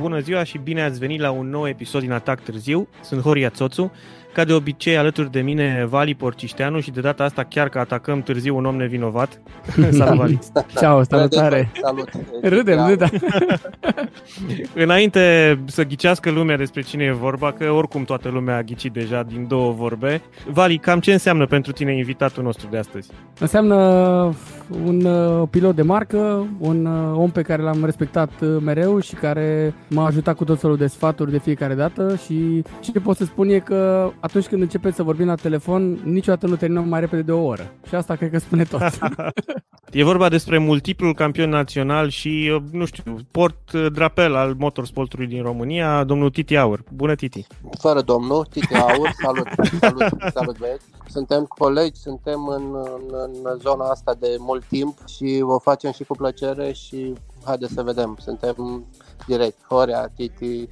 Bună ziua și bine ați venit la un nou episod din Atac Târziu. Sunt Horia Țoțu. Ca de obicei, alături de mine Vali Porcișteanu și de data asta chiar că atacăm târziu un om nevinovat. Salut, Vali! Ciao, salutare! Salut! Râdem, râdem. Înainte să ghicească lumea despre cine e vorba, că oricum toată lumea a ghicit deja din două vorbe, Vali, cam ce înseamnă pentru tine invitatul nostru de astăzi? Înseamnă un uh, pilot de marcă, un uh, om pe care l-am respectat uh, mereu și care m-a ajutat cu tot felul de sfaturi de fiecare dată și ce pot să spun e că atunci când începeți să vorbim la telefon, niciodată nu terminăm mai repede de o oră. Și asta cred că spune tot. e vorba despre multiplul campion național și, nu știu, port drapel al motorsportului din România, domnul Titi Aur. Bună, Titi! Fără domnul, Titi Aur, salut, salut, salut băieți! Suntem colegi, suntem în, în, în zona asta de mult timp și o facem și cu plăcere și haide să vedem, suntem direct, Horea, Titi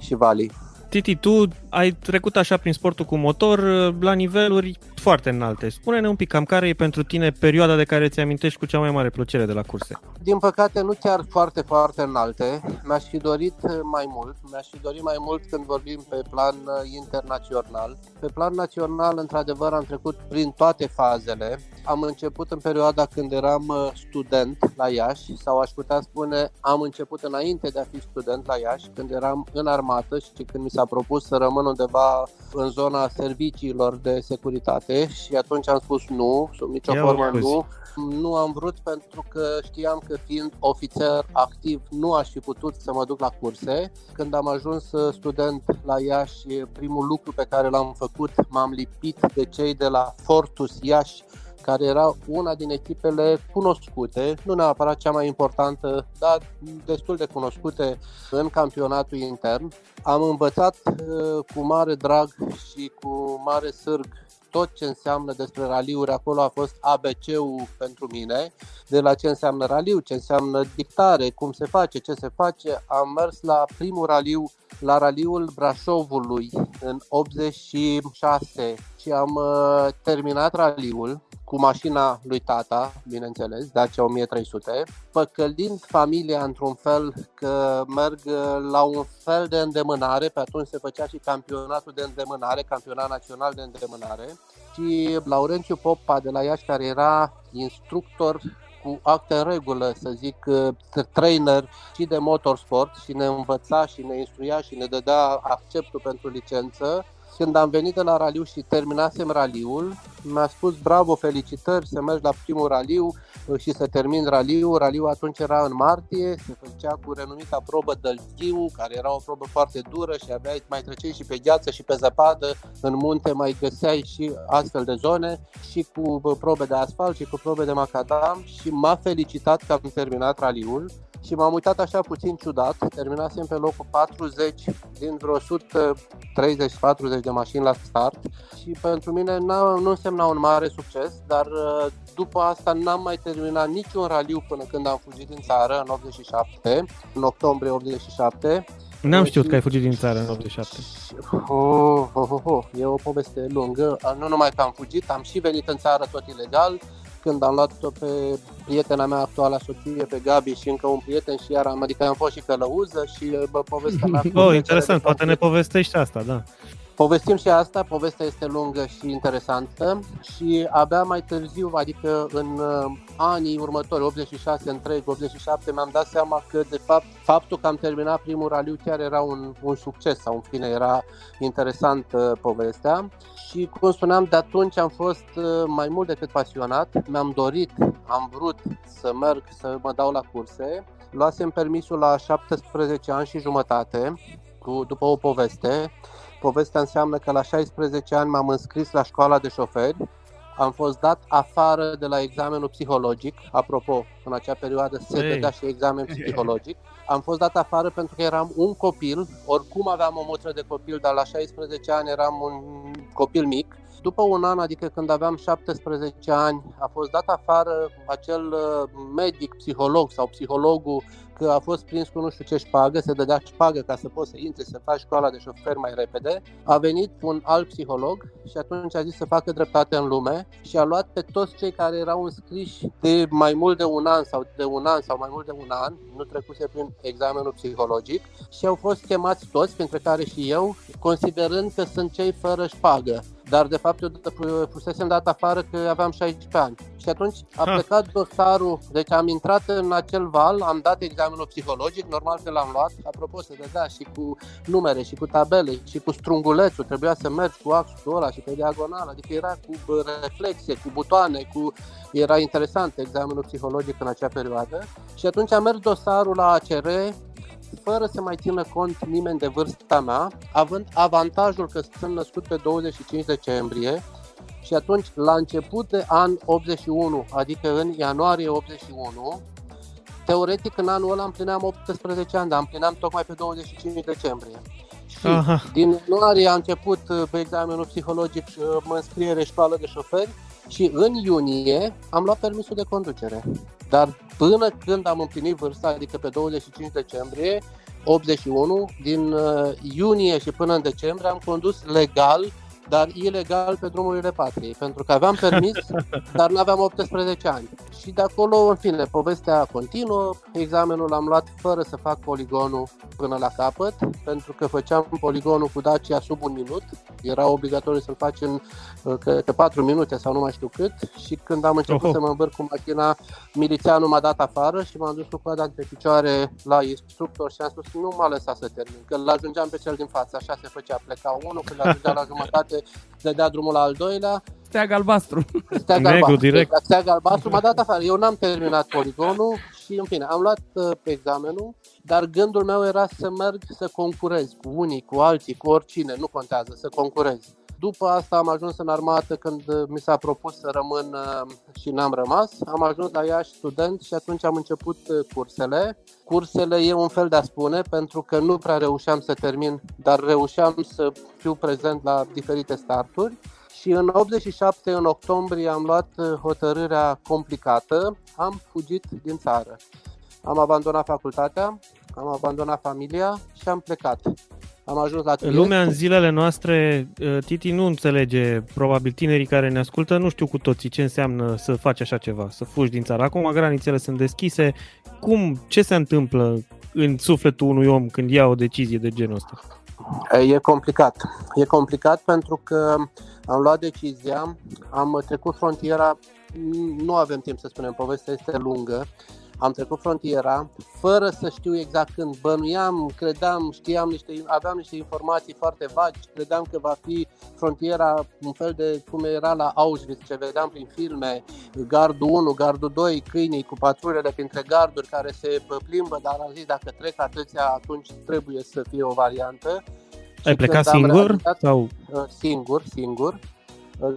și Vali. Titi, tu ai trecut așa prin sportul cu motor la niveluri foarte înalte. Spune-ne un pic cam care e pentru tine perioada de care ți amintești cu cea mai mare plăcere de la curse. Din păcate nu chiar foarte, foarte înalte. Mi-aș fi dorit mai mult. Mi-aș fi dorit mai mult când vorbim pe plan uh, internațional. Pe plan național, într-adevăr, am trecut prin toate fazele. Am început în perioada când eram uh, student la Iași sau aș putea spune am început înainte de a fi student la Iași, când eram în armată și când mi s-a propus să rămân undeva în zona serviciilor de securitate departe și atunci am spus nu, sub nicio Ia formă nu. Nu am vrut pentru că știam că fiind ofițer activ nu aș fi putut să mă duc la curse. Când am ajuns student la Iași, primul lucru pe care l-am făcut, m-am lipit de cei de la Fortus Iași, care era una din echipele cunoscute, nu neapărat cea mai importantă, dar destul de cunoscute în campionatul intern. Am învățat uh, cu mare drag și cu mare sârg tot ce înseamnă despre raliuri, acolo a fost ABC-ul pentru mine, de la ce înseamnă raliu, ce înseamnă dictare, cum se face, ce se face. Am mers la primul raliu, la raliul Brașovului în 86 și am uh, terminat raliul cu mașina lui tata, bineînțeles, Dacia 1300, păcălind familia într-un fel că merg la un fel de îndemânare, pe atunci se făcea și campionatul de îndemânare, campionat național de îndemânare, și Laurențiu Popa de la Iași, care era instructor cu acte în regulă, să zic, trainer și de motorsport și ne învăța și ne instruia și ne dădea acceptul pentru licență, când am venit de la raliu și terminasem raliul, mi-a spus bravo, felicitări, să mergi la primul raliu uh, și să termin raliul. Raliul atunci era în martie, se făcea cu renumita probă Dălchiu, care era o probă foarte dură și aveai, mai treceai și pe gheață și pe zăpadă, în munte mai găseai și astfel de zone și cu uh, probe de asfalt și cu probe de macadam și m-a felicitat că am terminat raliul și m-am uitat așa puțin ciudat, terminasem pe locul 40 din vreo 130-40 de mașini la start și pentru mine nu însemna un mare succes, dar uh, după asta n-am mai terminat niciun raliu până când am fugit din țară în 87, în octombrie 87. N-am știut că ai fugit din țară în 87. Oh, oh, oh, oh. E o poveste lungă. Nu numai că am fugit, am și venit în țară tot ilegal când am luat-o pe prietena mea actuală soție, pe Gabi și încă un prieten și iar am, adică am fost și călăuză și bă, povestea mea... Oh, interesant, poate ne povestești asta, da. Povestim și asta, povestea este lungă și interesantă și abia mai târziu, adică în uh, anii următori, 86 întreg, 87, mi-am dat seama că de fapt faptul că am terminat primul raliu chiar era un, un succes sau în fine era interesant uh, povestea. Și cum spuneam, de atunci am fost uh, mai mult decât pasionat, mi-am dorit, am vrut să merg, să mă dau la curse, luasem permisul la 17 ani și jumătate, cu, după o poveste, Povestea înseamnă că la 16 ani m-am înscris la școala de șoferi, am fost dat afară de la examenul psihologic, apropo, în acea perioadă se hey. dădea și examen psihologic. Am fost dat afară pentru că eram un copil, oricum aveam o motră de copil, dar la 16 ani eram un copil mic După un an, adică când aveam 17 ani, a fost dat afară acel uh, medic, psiholog sau psihologul că a fost prins cu nu știu ce șpagă, se dădea șpagă ca să poți să intri, să faci școala de șofer mai repede. A venit un alt psiholog și atunci a zis să facă dreptate în lume și a luat pe toți cei care erau înscriși de mai mult de un an sau de un an sau mai mult de un an, nu trecuse prin examenul psihologic și au fost chemați toți, printre care și eu, considerând că sunt cei fără șpagă dar de fapt eu fusesem dat afară că aveam 16 ani. Și atunci a ha. plecat dosarul, deci am intrat în acel val, am dat examenul psihologic, normal că l-am luat, apropo se dădea și cu numere și cu tabele și cu strungulețul, trebuia să mergi cu axul ăla și pe diagonal, adică era cu reflexie, cu butoane, cu... era interesant examenul psihologic în acea perioadă. Și atunci am mers dosarul la ACR, fără să mai țină cont nimeni de vârsta mea, având avantajul că sunt născut pe 25 decembrie și atunci la început de an 81, adică în ianuarie 81, teoretic în anul ăla împlineam 18 ani, dar împlineam tocmai pe 25 decembrie. Și Aha. din ianuarie a început uh, pe examenul psihologic uh, mă înscriere școală de șoferi și în iunie am luat permisul de conducere. Dar până când am împlinit vârsta, adică pe 25 decembrie 81, din uh, iunie și până în decembrie am condus legal dar ilegal pe drumurile patriei, pentru că aveam permis, dar nu aveam 18 ani. Și de acolo, în fine, povestea continuă, examenul l-am luat fără să fac poligonul până la capăt, pentru că făceam poligonul cu Dacia sub un minut, era obligatoriu să-l faci în că, că 4 minute sau nu mai știu cât și când am început oh. să mă învârc cu mașina, milițianul m-a dat afară și m-am dus cu coada pe picioare la instructor și am spus nu m-a lăsat să termin, că l-ajungeam pe cel din față, așa se făcea, pleca unul, când ajungea la jumătate dădea drumul la al doilea. Steag albastru. Steag albastru, direct. Steag albastru m-a dat afară. Eu n-am terminat poligonul și, în fine, am luat uh, pe examenul, dar gândul meu era să merg să concurez cu unii, cu alții, cu oricine, nu contează, să concurez. După asta am ajuns în armată când uh, mi s-a propus să rămân uh, și n-am rămas. Am ajuns la Iași student și atunci am început cursele. Cursele e un fel de a spune pentru că nu prea reușeam să termin, dar reușeam să fiu prezent la diferite starturi. Și în 87, în octombrie, am luat hotărârea complicată, am fugit din țară. Am abandonat facultatea, am abandonat familia și am plecat. Am ajuns la tine. Lumea în zilele noastre, uh, Titi nu înțelege, probabil tinerii care ne ascultă, nu știu cu toții ce înseamnă să faci așa ceva, să fugi din țară. Acum granițele sunt deschise. Cum, ce se întâmplă în sufletul unui om când ia o decizie de genul ăsta? E complicat. E complicat pentru că am luat decizia, am trecut frontiera, nu avem timp să spunem, povestea este lungă, am trecut frontiera fără să știu exact când. Bănuiam, credeam, știam niște, aveam niște informații foarte vagi, credeam că va fi frontiera un fel de cum era la Auschwitz, ce vedeam prin filme, gardul 1, gardul 2, câinii cu patrulele printre garduri care se plimbă, dar am zis dacă trec atâția, atunci trebuie să fie o variantă. Ai plecat singur? Sau? Uh, singur, singur.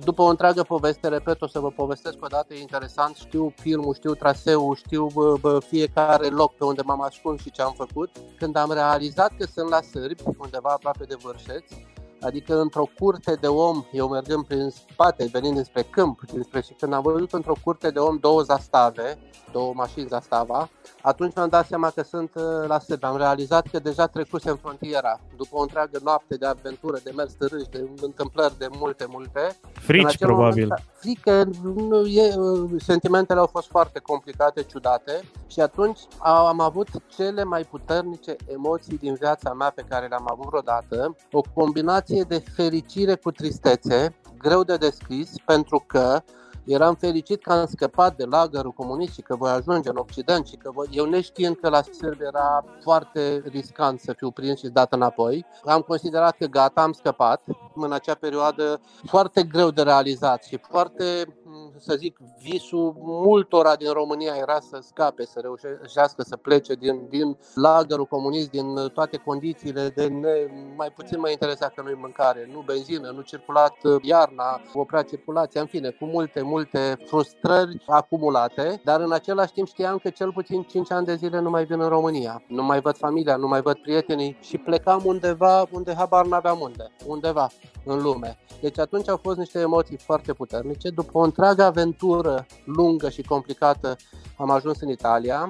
După o întreagă poveste, repet, o să vă povestesc o dată, e interesant, știu filmul, știu traseul, știu bă, bă, fiecare loc pe unde m-am ascuns și ce am făcut. Când am realizat că sunt la sârbi, undeva aproape de Vârșeți, adică într-o curte de om, eu mergând prin spate, venind dinspre câmp, dinspre și când am văzut într-o curte de om două zastave, două mașini zastava, atunci mi-am dat seama că sunt uh, la sârbi. Am realizat că deja trecusem frontiera, după o întreagă noapte de aventură, de mers târâși, de întâmplări de multe, multe. Frici, probabil. Moment, frică, nu, e, uh, sentimentele au fost foarte complicate, ciudate și atunci am avut cele mai puternice emoții din viața mea pe care le-am avut vreodată, o combinație de fericire cu tristețe, greu de descris, pentru că Eram fericit că am scăpat de lagărul comunist și că voi ajunge în Occident și că voi... eu neștiind că la Serbia era foarte riscant să fiu prins și dat înapoi, am considerat că gata, am scăpat. În acea perioadă foarte greu de realizat și foarte să zic, visul multora din România era să scape, să reușească să plece din, din lagărul comunist, din toate condițiile de ne, mai puțin mai interesa că nu-i mâncare, nu benzină, nu circulat iarna, oprea circulația, în fine, cu multe, multe frustrări acumulate, dar în același timp știam că cel puțin 5 ani de zile nu mai vin în România, nu mai văd familia, nu mai văd prietenii și plecam undeva unde habar n-aveam unde, undeva în lume. Deci atunci au fost niște emoții foarte puternice. După o întreagă aventură lungă și complicată am ajuns în Italia.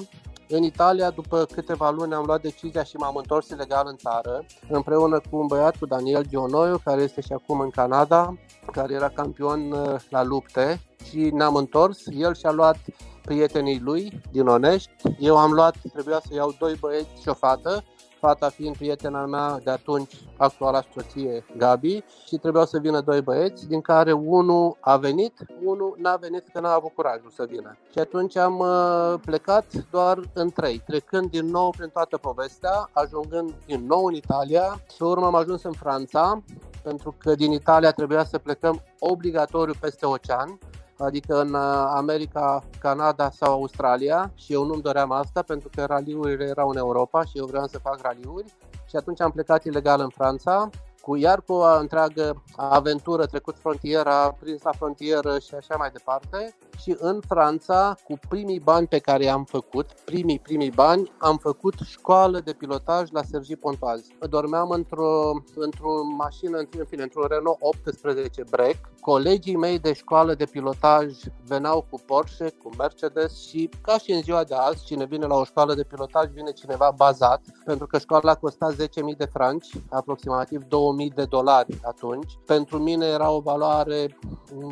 În Italia, după câteva luni, am luat decizia și m-am întors ilegal în țară, împreună cu un băiat, cu Daniel Dionoiu, care este și acum în Canada, care era campion uh, la lupte și ne-am întors. El și-a luat prietenii lui din Onești. Eu am luat, trebuia să iau doi băieți și o fată fata fiind prietena mea de atunci, actuala soție Gabi, și trebuiau să vină doi băieți, din care unul a venit, unul n-a venit că n-a avut curajul să vină. Și atunci am uh, plecat doar în trei, trecând din nou prin toată povestea, ajungând din nou în Italia, pe urmă am ajuns în Franța, pentru că din Italia trebuia să plecăm obligatoriu peste ocean, adică în uh, America, Canada sau Australia. Și eu nu-mi doream asta pentru că raliurile erau în Europa și eu vreau să fac raliuri. Și atunci am plecat ilegal în Franța cu iar cu o întreagă aventură, trecut frontiera, prins la frontieră și așa mai departe. Și în Franța, cu primii bani pe care i-am făcut, primii, primii bani, am făcut școală de pilotaj la Sergi Pontoazi. Dormeam într-o, într-o mașină, în fine, într-un Renault 18 Break. Colegii mei de școală de pilotaj veneau cu Porsche, cu Mercedes și ca și în ziua de azi, cine vine la o școală de pilotaj vine cineva bazat, pentru că școala costa 10.000 de franci, aproximativ 2 2000 de dolari atunci. Pentru mine era o valoare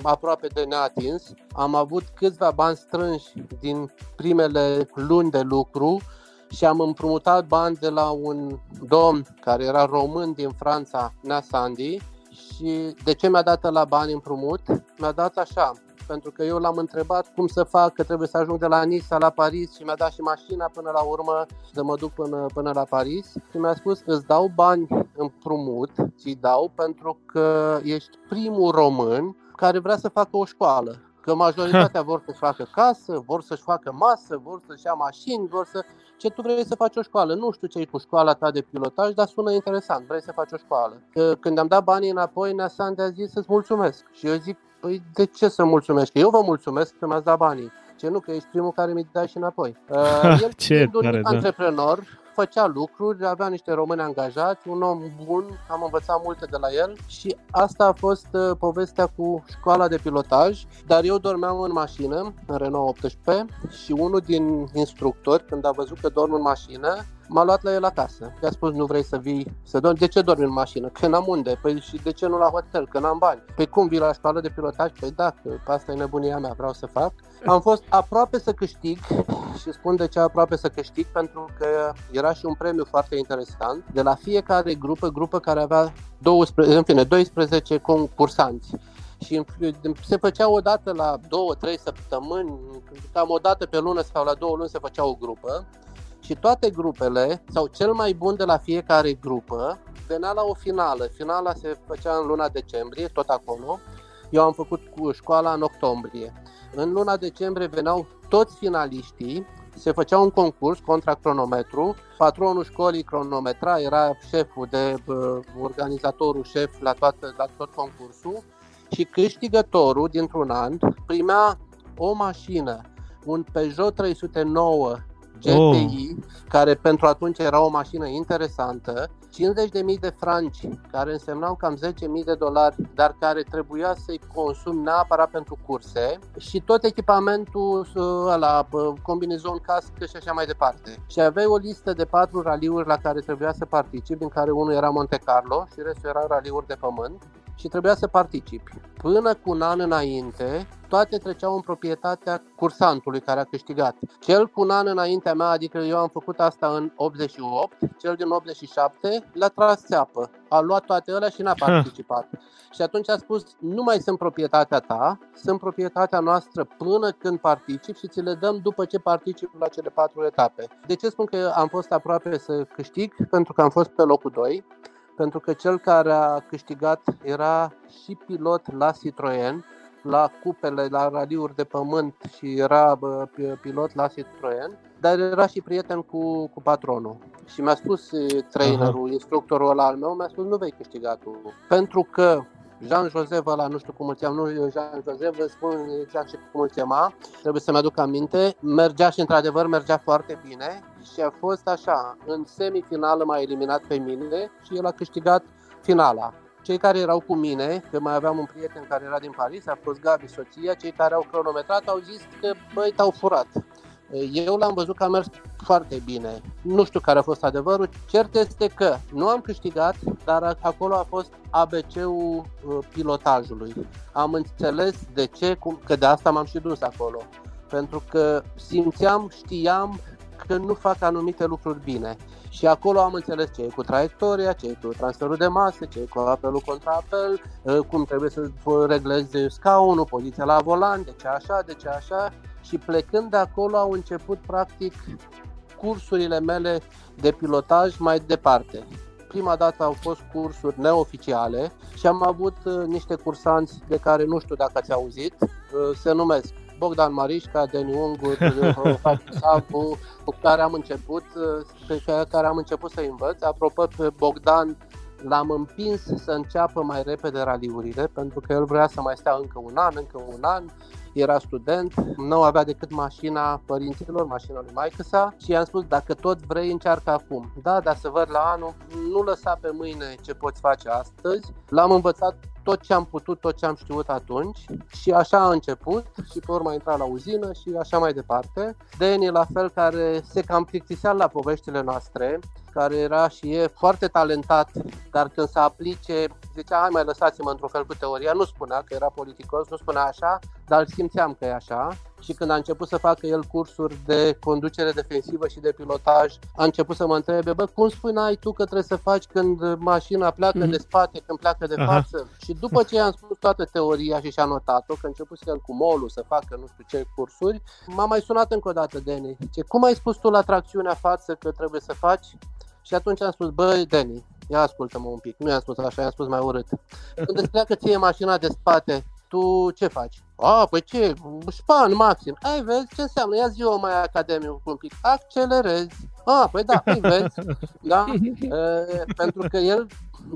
aproape de neatins. Am avut câțiva bani strânși din primele luni de lucru și am împrumutat bani de la un domn care era român din Franța, Nea Sandy, și de ce mi-a dat la bani împrumut? Mi-a dat așa, pentru că eu l-am întrebat cum să fac, că trebuie să ajung de la Nisa la Paris și mi-a dat și mașina până la urmă să mă duc până, până la Paris și mi-a spus îți dau bani împrumut, ți dau pentru că ești primul român care vrea să facă o școală. Că majoritatea vor să-și facă casă, vor să-și facă masă, vor să-și ia mașini, vor să... Ce tu vrei să faci o școală? Nu știu ce e cu școala ta de pilotaj, dar sună interesant, vrei să faci o școală. Când am dat banii înapoi, Nea Sande a zis să-ți mulțumesc. Și eu zic, Păi de ce să mulțumesc? Eu vă mulțumesc că mi-ați dat banii. Ce nu, că ești primul care mi dai și înapoi. Uh, el, ce un tare, da. antreprenor, da. făcea lucruri, avea niște români angajați, un om bun, am învățat multe de la el și asta a fost uh, povestea cu școala de pilotaj, dar eu dormeam în mașină, în Renault 18 și unul din instructori, când a văzut că dorm în mașină, m-a luat la el acasă. I-a spus, nu vrei să vii să dormi? De ce dormi în mașină? Că n-am unde. Păi și de ce nu la hotel? Că n-am bani. Păi cum vii la școală de pilotaj? Păi da, că asta e nebunia mea, vreau să fac. Am fost aproape să câștig și spun de ce aproape să câștig, pentru că era și un premiu foarte interesant. De la fiecare grupă, grupă care avea 12, în fine, 12 concursanți și se făcea o dată la două, trei săptămâni, cam o dată pe lună sau la două luni se făcea o grupă și toate grupele, sau cel mai bun de la fiecare grupă, venea la o finală. Finala se făcea în luna decembrie, tot acolo. Eu am făcut cu școala în octombrie. În luna decembrie veneau toți finaliștii, se făcea un concurs contra cronometru, patronul școlii cronometra, era șeful de uh, organizatorul șef la, toată, la tot concursul și câștigătorul dintr-un an primea o mașină, un Peugeot 309 GTI, oh. care pentru atunci era o mașină interesantă, 50.000 de franci, care însemnau cam 10.000 de dolari, dar care trebuia să-i consum neapărat pentru curse și tot echipamentul ăla, combinezon, cască și așa mai departe. Și aveai o listă de patru raliuri la care trebuia să participi, din care unul era Monte Carlo și restul era raliuri de pământ și trebuia să participi. Până cu un an înainte, toate treceau în proprietatea cursantului care a câștigat. Cel cu un an înaintea mea, adică eu am făcut asta în 88, cel din 87 l-a tras țeapă. A luat toate alea și n-a participat. și atunci a spus, nu mai sunt proprietatea ta, sunt proprietatea noastră până când particip și ți le dăm după ce particip la cele patru etape. De ce spun că am fost aproape să câștig? Pentru că am fost pe locul 2 pentru că cel care a câștigat era și pilot la Citroën la cupele, la raliuri de pământ și era bă, pilot la Citroen, dar era și prieten cu, cu patronul. Și mi-a spus trainerul, Aha. instructorul ăla al meu, mi-a spus nu vei câștiga tu. Pentru că Jean-Joseph ăla, nu știu cum îl cheamă, nu Jean-Joseph, vă spun exact și cum îl chema, trebuie să-mi aduc aminte, mergea și într-adevăr mergea foarte bine și a fost așa, în semifinală m-a eliminat pe mine și el a câștigat finala. Cei care erau cu mine, că mai aveam un prieten care era din Paris, a fost Gabi, soția, cei care au cronometrat au zis că băi, t-au furat. Eu l-am văzut că a mers foarte bine. Nu știu care a fost adevărul. Cert este că nu am câștigat, dar acolo a fost ABC-ul uh, pilotajului. Am înțeles de ce, că de asta m-am și dus acolo. Pentru că simțeam, știam că nu fac anumite lucruri bine. Și acolo am înțeles ce e cu traiectoria, ce e cu transferul de masă, ce e cu apelul contra apel, uh, cum trebuie să reglezi scaunul, poziția la volan, de ce așa, de ce așa și plecând de acolo au început practic cursurile mele de pilotaj mai departe. Prima dată au fost cursuri neoficiale și am avut uh, niște cursanți de care nu știu dacă ați auzit, uh, se numesc Bogdan Marișca, Deni Ungur, Sabu, cu care am început, uh, pe care am început să învăț. Apropo, pe Bogdan l-am împins să înceapă mai repede raliurile, pentru că el vrea să mai stea încă un an, încă un an era student, nu avea decât mașina părinților, mașina lui maică sa și i-am spus dacă tot vrei încearcă acum. Da, dar să văd la anul, nu lăsa pe mâine ce poți face astăzi. L-am învățat tot ce am putut, tot ce am știut atunci. Și așa a început și pe urmă a intrat la uzină și așa mai departe. Deni la fel care se cam plictisea la poveștile noastre, care era și e foarte talentat, dar când se aplice, zicea, hai mai lăsați-mă într-un fel cu teoria, nu spunea că era politicos, nu spunea așa, dar simțeam că e așa și când a început să facă el cursuri de conducere defensivă și de pilotaj, a început să mă întrebe, bă, cum spui n-ai tu că trebuie să faci când mașina pleacă mm-hmm. de spate, când pleacă de Aha. față? Și după ce i-am spus toată teoria și și-a notat-o, că a început să el cu molul să facă nu știu ce cursuri, m-a mai sunat încă o dată Deni. Ce, cum ai spus tu la tracțiunea față că trebuie să faci? Și atunci am spus, băi, Deni, ia ascultă-mă un pic. Nu i-am spus așa, i-am spus mai urât. Când îți pleacă ție mașina de spate, tu ce faci? A, păi ce, span maxim. Ai, vezi ce înseamnă? Ia zi-o mai academic un pic. Accelerezi. A, păi da, păi vezi. Da? E, pentru că el,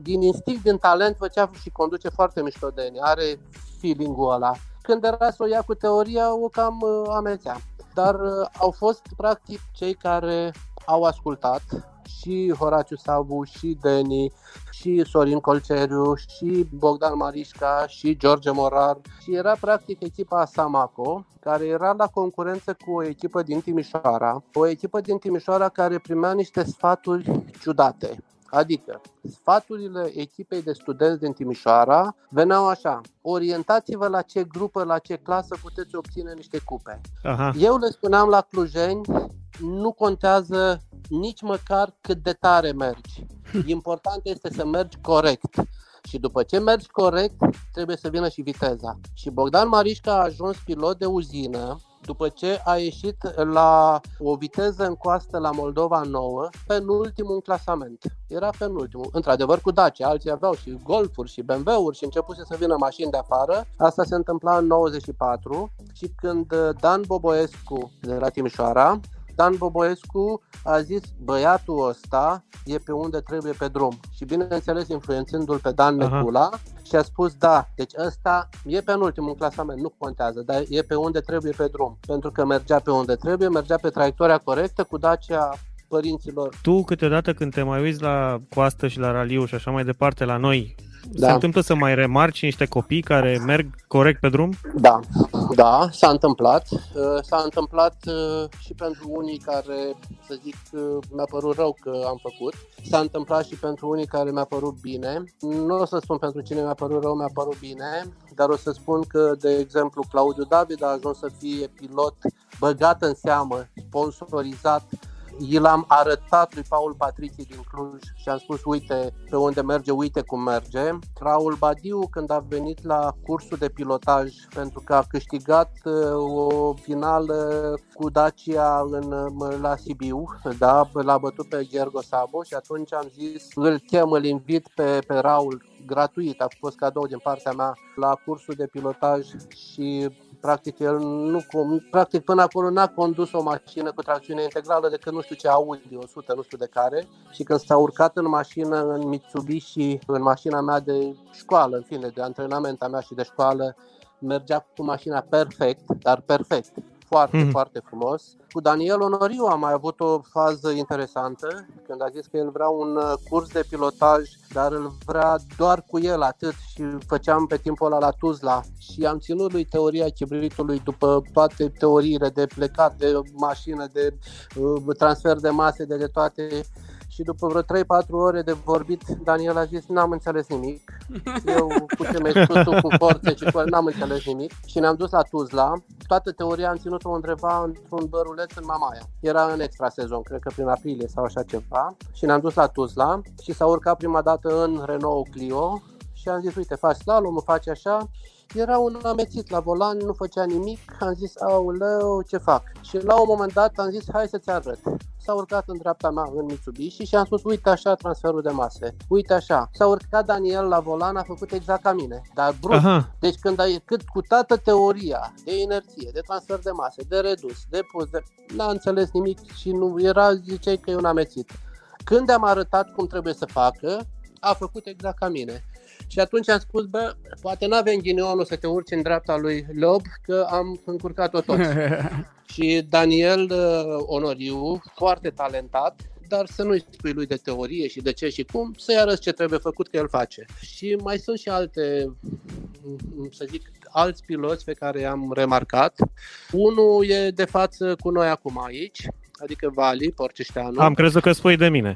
din instinct, din talent, făcea și conduce foarte mișto de Are feeling-ul ăla. Când era să o ia cu teoria, o cam uh, amețea. Dar uh, au fost, practic, cei care au ascultat și Horaciu Savu, și Deni, și Sorin Colceriu, și Bogdan Marișca, și George Morar. Și era practic echipa Samaco, care era la concurență cu o echipă din Timișoara, o echipă din Timișoara care primea niște sfaturi ciudate. Adică, sfaturile echipei de studenți din Timișoara veneau așa, orientați-vă la ce grupă, la ce clasă puteți obține niște cupe. Aha. Eu le spuneam la clujeni, nu contează nici măcar cât de tare mergi. Important este să mergi corect. Și după ce mergi corect, trebuie să vină și viteza. Și Bogdan Marișca a ajuns pilot de uzină după ce a ieșit la o viteză în coastă la Moldova nouă, penultimul în clasament. Era penultimul. Într-adevăr cu Dacia, alții aveau și Golfuri și BMW-uri și începuse să vină mașini de afară. Asta se întâmpla în 94 și când Dan Boboescu de la Timișoara Dan Boboescu a zis băiatul ăsta e pe unde trebuie pe drum. Și bineînțeles influențându-l pe Dan Necula și a spus da, deci ăsta e pe ultimul clasament, nu contează, dar e pe unde trebuie pe drum, pentru că mergea pe unde trebuie, mergea pe traiectoria corectă cu Dacia părinților. Tu câteodată când te mai uiți la coastă și la raliu și așa mai departe la noi, da. Se întâmplă să mai remarci niște copii care merg corect pe drum? Da, da, s-a întâmplat. Uh, s-a întâmplat uh, și pentru unii care, să zic, uh, mi-a părut rău că am făcut. S-a întâmplat și pentru unii care mi-a părut bine. Nu o să spun pentru cine mi-a părut rău, mi-a părut bine, dar o să spun că, de exemplu, Claudiu David a ajuns să fie pilot băgat în seamă, sponsorizat i l-am arătat lui Paul Patriții din Cluj și am spus, uite pe unde merge, uite cum merge. Raul Badiu, când a venit la cursul de pilotaj, pentru că a câștigat uh, o finală cu Dacia în, la Sibiu, da, l-a bătut pe Gergo Sabo și atunci am zis, îl chem, îl invit pe, pe Raul gratuit, a fost cadou din partea mea la cursul de pilotaj și practic el nu, practic până acolo n-a condus o mașină cu tracțiune integrală decât nu știu ce Audi 100, nu știu de care și când s-a urcat în mașină, în Mitsubishi, în mașina mea de școală, în fine, de antrenament a mea și de școală, mergea cu mașina perfect, dar perfect foarte, mm. foarte frumos. Cu Daniel Onoriu am mai avut o fază interesantă, când a zis că el vrea un uh, curs de pilotaj, dar îl vrea doar cu el atât și făceam pe timpul ăla la Tuzla și am ținut lui teoria chibritului după toate teoriile de plecat de mașină, de uh, transfer de mase, de, de toate și după vreo 3-4 ore de vorbit, Daniel a zis, n-am înțeles nimic. Eu cu ce mi-ai spus tu cu forțe și cu n-am înțeles nimic. Și ne-am dus la Tuzla. Toată teoria am ținut-o undeva într-un băruleț în Mamaia. Era în extra sezon, cred că prin aprilie sau așa ceva. Și ne-am dus la Tuzla și s-a urcat prima dată în Renault Clio și am zis, uite, faci slalom, faci așa era un amețit la volan, nu făcea nimic, am zis, auleu, ce fac? Și la un moment dat am zis, hai să-ți arăt. S-a urcat în dreapta mea în Mitsubishi și am spus, uite așa transferul de mase, uite așa. S-a urcat Daniel la volan, a făcut exact ca mine, dar brusc. Aha. Deci când ai, cât cu toată teoria de inerție, de transfer de mase, de redus, de pus, de... n-a înțeles nimic și nu era, ziceai că e un amețit. Când am arătat cum trebuie să facă, a făcut exact ca mine. Și atunci am spus, bă, poate n-avem ghinionul să te urci în dreapta lui Lob, că am încurcat-o tot. și Daniel uh, Onoriu, foarte talentat, dar să nu-i spui lui de teorie și de ce și cum, să-i arăți ce trebuie făcut, că el face. Și mai sunt și alte, să zic, alți piloți pe care i-am remarcat. Unul e de față cu noi acum aici, adică Vali, Porcișteanu. Am crezut că spui de mine.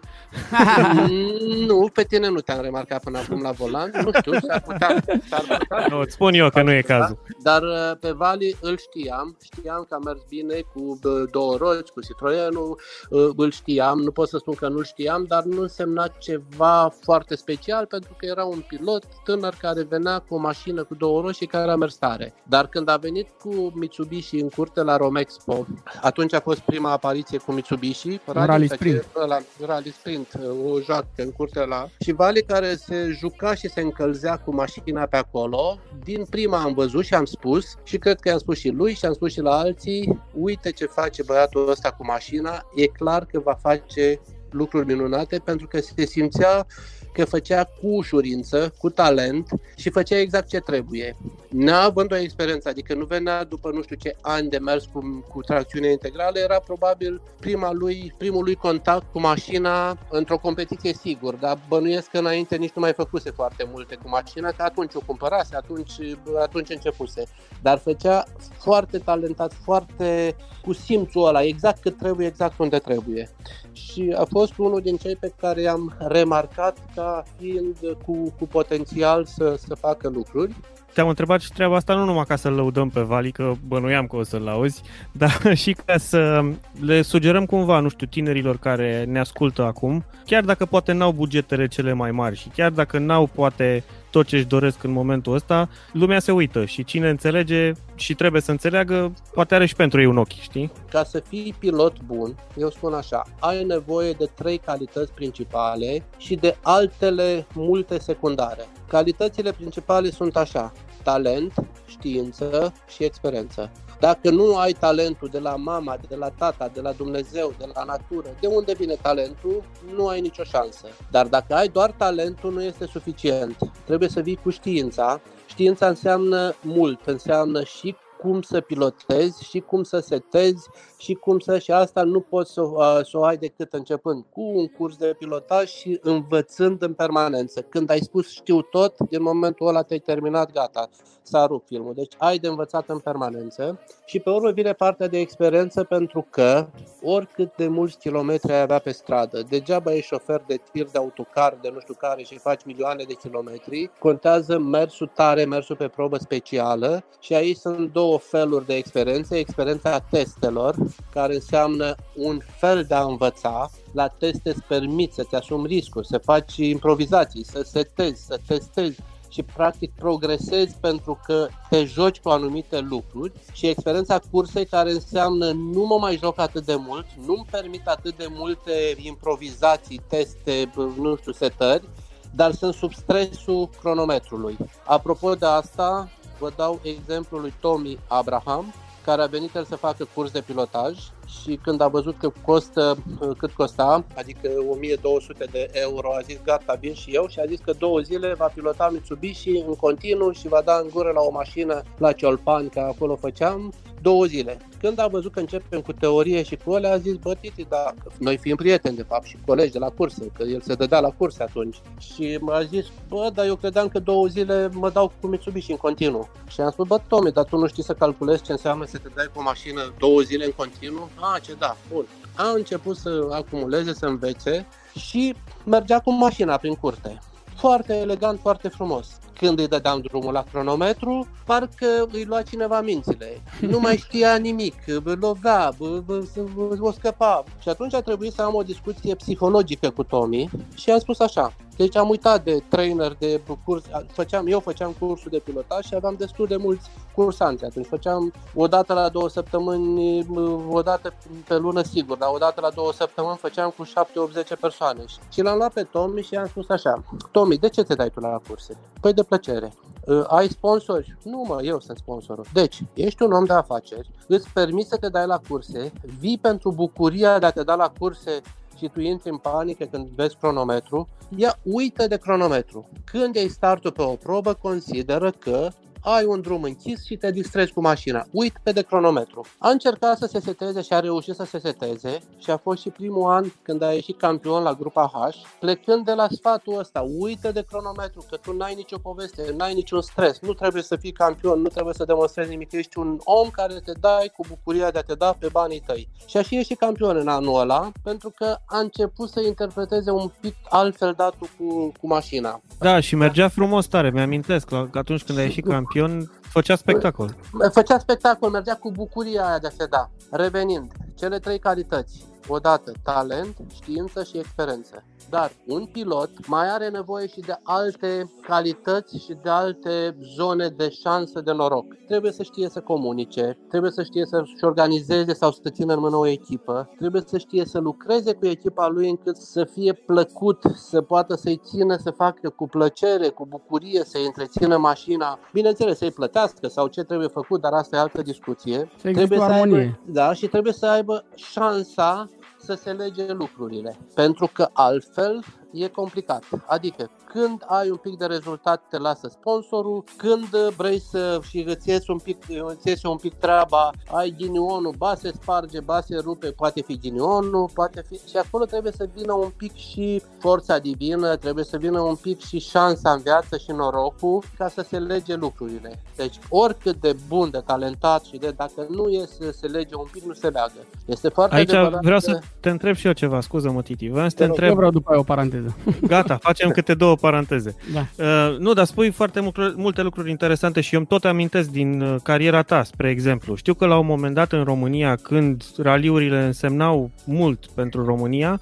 nu, pe tine nu te-am remarcat până acum la volan, nu știu, s-ar putea. S-ar putea nu, îți spun eu că nu e cazul. Dar uh, pe Vali îl știam, știam că a mers bine cu două roți, cu Citroenul, uh, îl știam, nu pot să spun că nu-l știam, dar nu însemna ceva foarte special pentru că era un pilot tânăr care venea cu o mașină cu două roți și care a mers tare. Dar când a venit cu Mitsubishi în curte la Romexpo, atunci a fost prima apariție competiție cu Mitsubishi, Rally, Rally Sprint. La Rally Sprint, o joacă în curte la... Și Vali care se juca și se încălzea cu mașina pe acolo, din prima am văzut și am spus, și cred că i-am spus și lui și am spus și la alții, uite ce face băiatul ăsta cu mașina, e clar că va face lucruri minunate pentru că se simțea că făcea cu ușurință, cu talent și făcea exact ce trebuie. Neavând o experiență, adică nu venea după nu știu ce ani de mers cu, cu tracțiune integrală, era probabil prima lui, primul lui contact cu mașina într-o competiție sigur, dar bănuiesc că înainte nici nu mai făcuse foarte multe cu mașina, că atunci o cumpărase, atunci, atunci începuse. Dar făcea foarte talentat, foarte cu simțul ăla, exact cât trebuie, exact unde trebuie. Și a fost unul din cei pe care i-am remarcat ca fiind cu, cu potențial să, să facă lucruri. Te-am întrebat și treaba asta nu numai ca să-l lăudăm pe Vali, că bănuiam că o să-l auzi, dar și ca să le sugerăm cumva, nu știu, tinerilor care ne ascultă acum, chiar dacă poate n-au bugetele cele mai mari și chiar dacă n-au poate tot ce își doresc în momentul ăsta, lumea se uită și cine înțelege și trebuie să înțeleagă, poate are și pentru ei un ochi, știi? Ca să fii pilot bun, eu spun așa, ai nevoie de trei calități principale și de altele multe secundare. Calitățile principale sunt așa, talent, știință și experiență. Dacă nu ai talentul de la mama, de la tata, de la Dumnezeu, de la natură, de unde vine talentul, nu ai nicio șansă. Dar dacă ai doar talentul, nu este suficient. Trebuie să vii cu știința. Știința înseamnă mult, înseamnă și cum să pilotezi și cum să setezi și cum să și asta nu poți să, uh, să o ai decât începând cu un curs de pilotaj și învățând în permanență. Când ai spus știu tot, din momentul ăla te-ai terminat, gata, s-a rupt filmul. Deci ai de învățat în permanență și pe urmă vine partea de experiență pentru că oricât de mulți kilometri ai avea pe stradă, degeaba ești șofer de tir de autocar, de nu știu care și faci milioane de kilometri, contează mersul tare, mersul pe probă specială și aici sunt două feluri de experiență, experiența testelor, care înseamnă un fel de a învăța, la teste îți permiți să-ți asumi riscuri, să faci improvizații, să setezi, să testezi și practic progresezi pentru că te joci cu anumite lucruri. Și experiența cursei care înseamnă nu mă mai joc atât de mult, nu-mi permit atât de multe improvizații, teste, nu știu, setări, dar sunt sub stresul cronometrului. Apropo de asta, vă dau exemplul lui Tommy Abraham, care a venit el să facă curs de pilotaj și când a văzut că costă cât costa, adică 1200 de euro, a zis gata, vin și eu. Și a zis că două zile va pilota Mitsubishi în continuu și va da în gură la o mașină la Ciolpan, că acolo făceam, două zile. Când a văzut că începem cu teorie și cu alea, a zis, bă, Titi, da, noi fiind prieteni, de fapt, și colegi de la curse, că el se dădea la curse atunci. Și m-a zis, bă, dar eu credeam că două zile mă dau cu Mitsubishi în continuu. Și am spus, bă, Tomi, dar tu nu știi să calculezi ce înseamnă să te dai cu o mașină două zile în continuu? A, ce da, bun. A început să acumuleze, să învețe și mergea cu mașina prin curte. Foarte elegant, foarte frumos când îi dădeam drumul la cronometru, parcă îi lua cineva mințile. Nu mai știa nimic, lovea, o scăpa. Și atunci a trebuit să am o discuție psihologică cu Tommy și am spus așa, deci am uitat de trainer, de curs, făceam, eu făceam cursul de pilotaj și aveam destul de mulți cursanți atunci. Făceam o dată la două săptămâni, o dată pe lună sigur, dar o dată la două săptămâni făceam cu 7-80 persoane. Și l-am luat pe Tommy și i-am spus așa, Tommy, de ce te dai tu la curse? Păi de plăcere. Uh, ai sponsori? Nu mă, eu sunt sponsorul. Deci, ești un om de afaceri, îți permiți să te dai la curse, vii pentru bucuria de a te da la curse și tu intri în panică când vezi cronometru, ia uită de cronometru. Când ai startul pe o probă, consideră că ai un drum închis și te distrezi cu mașina. Uit de cronometru. A încercat să se seteze și a reușit să se seteze și a fost și primul an când a ieșit campion la grupa H, plecând de la sfatul ăsta, uită de cronometru, că tu n-ai nicio poveste, n-ai niciun stres, nu trebuie să fii campion, nu trebuie să demonstrezi nimic, ești un om care te dai cu bucuria de a te da pe banii tăi. Și a și ieșit campion în anul ăla, pentru că a început să interpreteze un pic altfel datul cu, cu mașina. Da, și mergea frumos tare, mi-amintesc, că atunci când a ieșit campion campion, făcea spectacol. Făcea spectacol, mergea cu bucuria aia de a se da. Revenind, cele trei calități. Odată, talent, știință și experiență. Dar un pilot mai are nevoie și de alte calități și de alte zone de șansă de noroc. Trebuie să știe să comunice, trebuie să știe să-și organizeze sau să țină în mână o echipă, trebuie să știe să lucreze cu echipa lui încât să fie plăcut, să poată să-i țină să facă cu plăcere, cu bucurie, să-i întrețină mașina. Bineînțeles, să-i plătească sau ce trebuie făcut, dar asta e altă discuție. Să trebuie să aibă, da, și trebuie să aibă șansa să se lege lucrurile. Pentru că altfel e complicat. Adică când ai un pic de rezultat te lasă sponsorul, când vrei să și îți iese un pic, îți iese un pic treaba, ai ghinionul, ba se sparge, ba se rupe, poate fi ghinionul, poate fi... Și acolo trebuie să vină un pic și forța divină, trebuie să vină un pic și șansa în viață și norocul ca să se lege lucrurile. Deci oricât de bun, de talentat și de dacă nu e să se lege un pic, nu se leagă. Este foarte Aici vreau să te întreb și eu ceva, scuză-mă Titi, vreau să te, te întreb... Eu vreau după aia o paranteză. Gata, facem câte două paranteze. Da. Uh, nu, dar spui foarte multe, multe lucruri interesante și eu îmi tot amintesc din uh, cariera ta, spre exemplu. Știu că la un moment dat în România, când raliurile însemnau mult pentru România,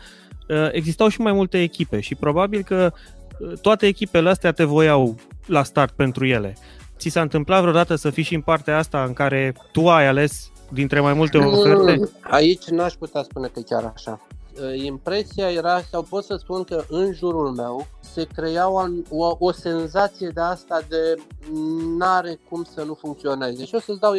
uh, existau și mai multe echipe și probabil că uh, toate echipele astea te voiau la start pentru ele. Ți s-a întâmplat vreodată să fii și în partea asta în care tu ai ales dintre mai multe oferte? Aici n-aș putea spune că chiar așa. Uh, impresia era, sau pot să spun că în jurul meu se crea o, o, o senzație de asta de n-are cum să nu funcționeze. Și o, să dau,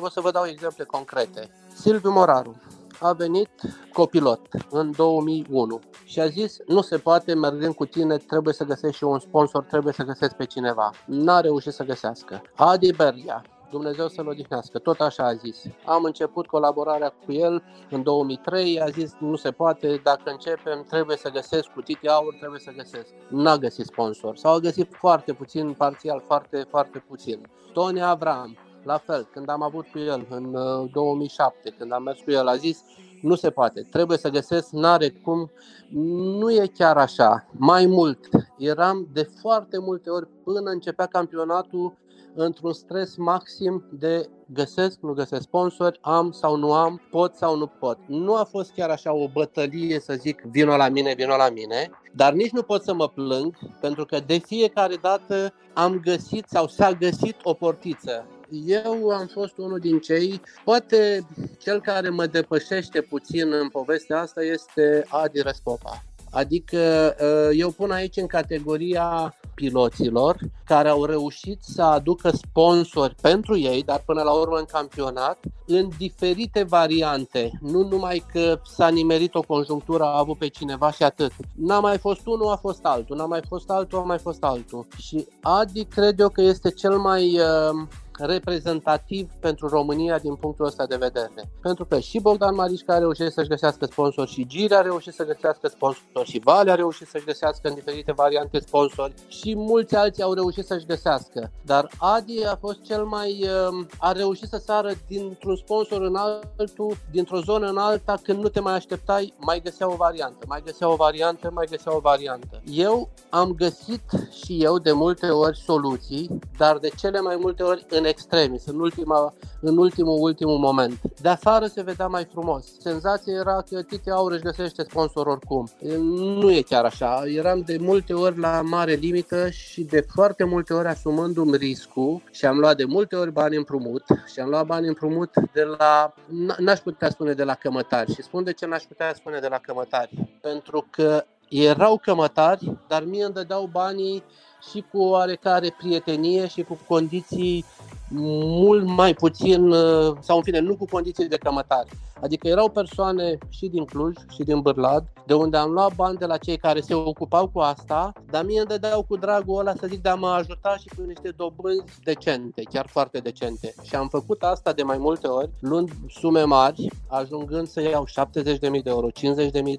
o să vă dau exemple concrete. Silviu Moraru a venit copilot în 2001 și a zis nu se poate, mergând cu tine, trebuie să găsești și un sponsor, trebuie să găsești pe cineva. N-a reușit să găsească. Adi Beria Dumnezeu să-l odihnească. Tot așa a zis. Am început colaborarea cu el în 2003, a zis nu se poate, dacă începem trebuie să găsesc cu Titi Aur, trebuie să găsesc. N-a găsit sponsor sau a găsit foarte puțin, parțial, foarte, foarte puțin. Tony Avram, la fel, când am avut cu el în 2007, uh, când am mers cu el, a zis nu se poate, trebuie să găsesc, n-are cum, nu e chiar așa. Mai mult, eram de foarte multe ori până începea campionatul într-un stres maxim de găsesc, nu găsesc sponsori, am sau nu am, pot sau nu pot. Nu a fost chiar așa o bătălie să zic vino la mine, vino la mine, dar nici nu pot să mă plâng pentru că de fiecare dată am găsit sau s-a găsit o portiță. Eu am fost unul din cei, poate cel care mă depășește puțin în povestea asta este Adi Respopa. Adică uh, eu pun aici în categoria piloților care au reușit să aducă sponsori pentru ei, dar până la urmă în campionat, în diferite variante. Nu numai că s-a nimerit o conjunctură, a avut pe cineva și atât. N-a mai fost unul, a fost altul. N-a mai fost altul, a mai fost altul. Și Adi cred eu că este cel mai uh, reprezentativ pentru România din punctul ăsta de vedere. Pentru că și Bogdan Marișca a reușit să-și găsească sponsor și Giri a reușit să găsească sponsor și Vale a reușit să-și găsească în diferite variante sponsori și mulți alții au reușit să-și găsească. Dar Adi a fost cel mai... Um, a reușit să sară dintr-un sponsor în altul, dintr-o zonă în alta, când nu te mai așteptai, mai găsea o variantă, mai găsea o variantă, mai găsea o variantă. Eu am găsit și eu de multe ori soluții, dar de cele mai multe ori în extremis, în, ultima, în ultimul, ultimul moment. De afară se vedea mai frumos. Senzația era că Tite Aur își găsește sponsor oricum. Nu e chiar așa. Eram de multe ori la mare limită și de foarte multe ori asumându-mi riscul și am luat de multe ori bani împrumut și am luat bani împrumut de la, n-aș putea spune de la cămătari și spun de ce n-aș putea spune de la cămătari. Pentru că erau cămătari, dar mie îmi dădeau banii și cu oarecare prietenie și cu condiții mult mai puțin, uh, sau în fine, nu cu condiții de cămătare. Adică erau persoane și din Cluj și din Bârlad, de unde am luat bani de la cei care se ocupau cu asta, dar mie îmi dădeau cu dragul ăla să zic de a mă ajuta și cu niște dobânzi decente, chiar foarte decente. Și am făcut asta de mai multe ori, luând sume mari, ajungând să iau 70.000 de euro, 50.000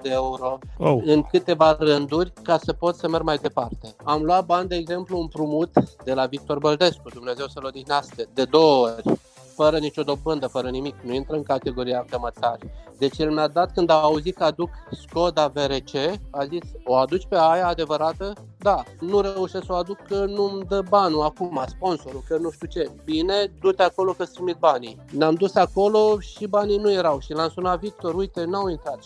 de euro, oh. în câteva rânduri, ca să pot să merg mai departe. Am luat bani, de exemplu, împrumut de la Victor Băldescu, Dumnezeu să-l odihnească, de două ori fără nicio dobândă, fără nimic, nu intră în categoria cămătari. Deci el mi-a dat când a auzit că aduc Skoda VRC, a zis, o aduci pe aia adevărată? Da, nu reușesc să o aduc că nu-mi dă banul acum, sponsorul, că nu știu ce. Bine, du-te acolo că trimit banii. Ne-am dus acolo și banii nu erau și l-am sunat Victor, uite, n-au intrat,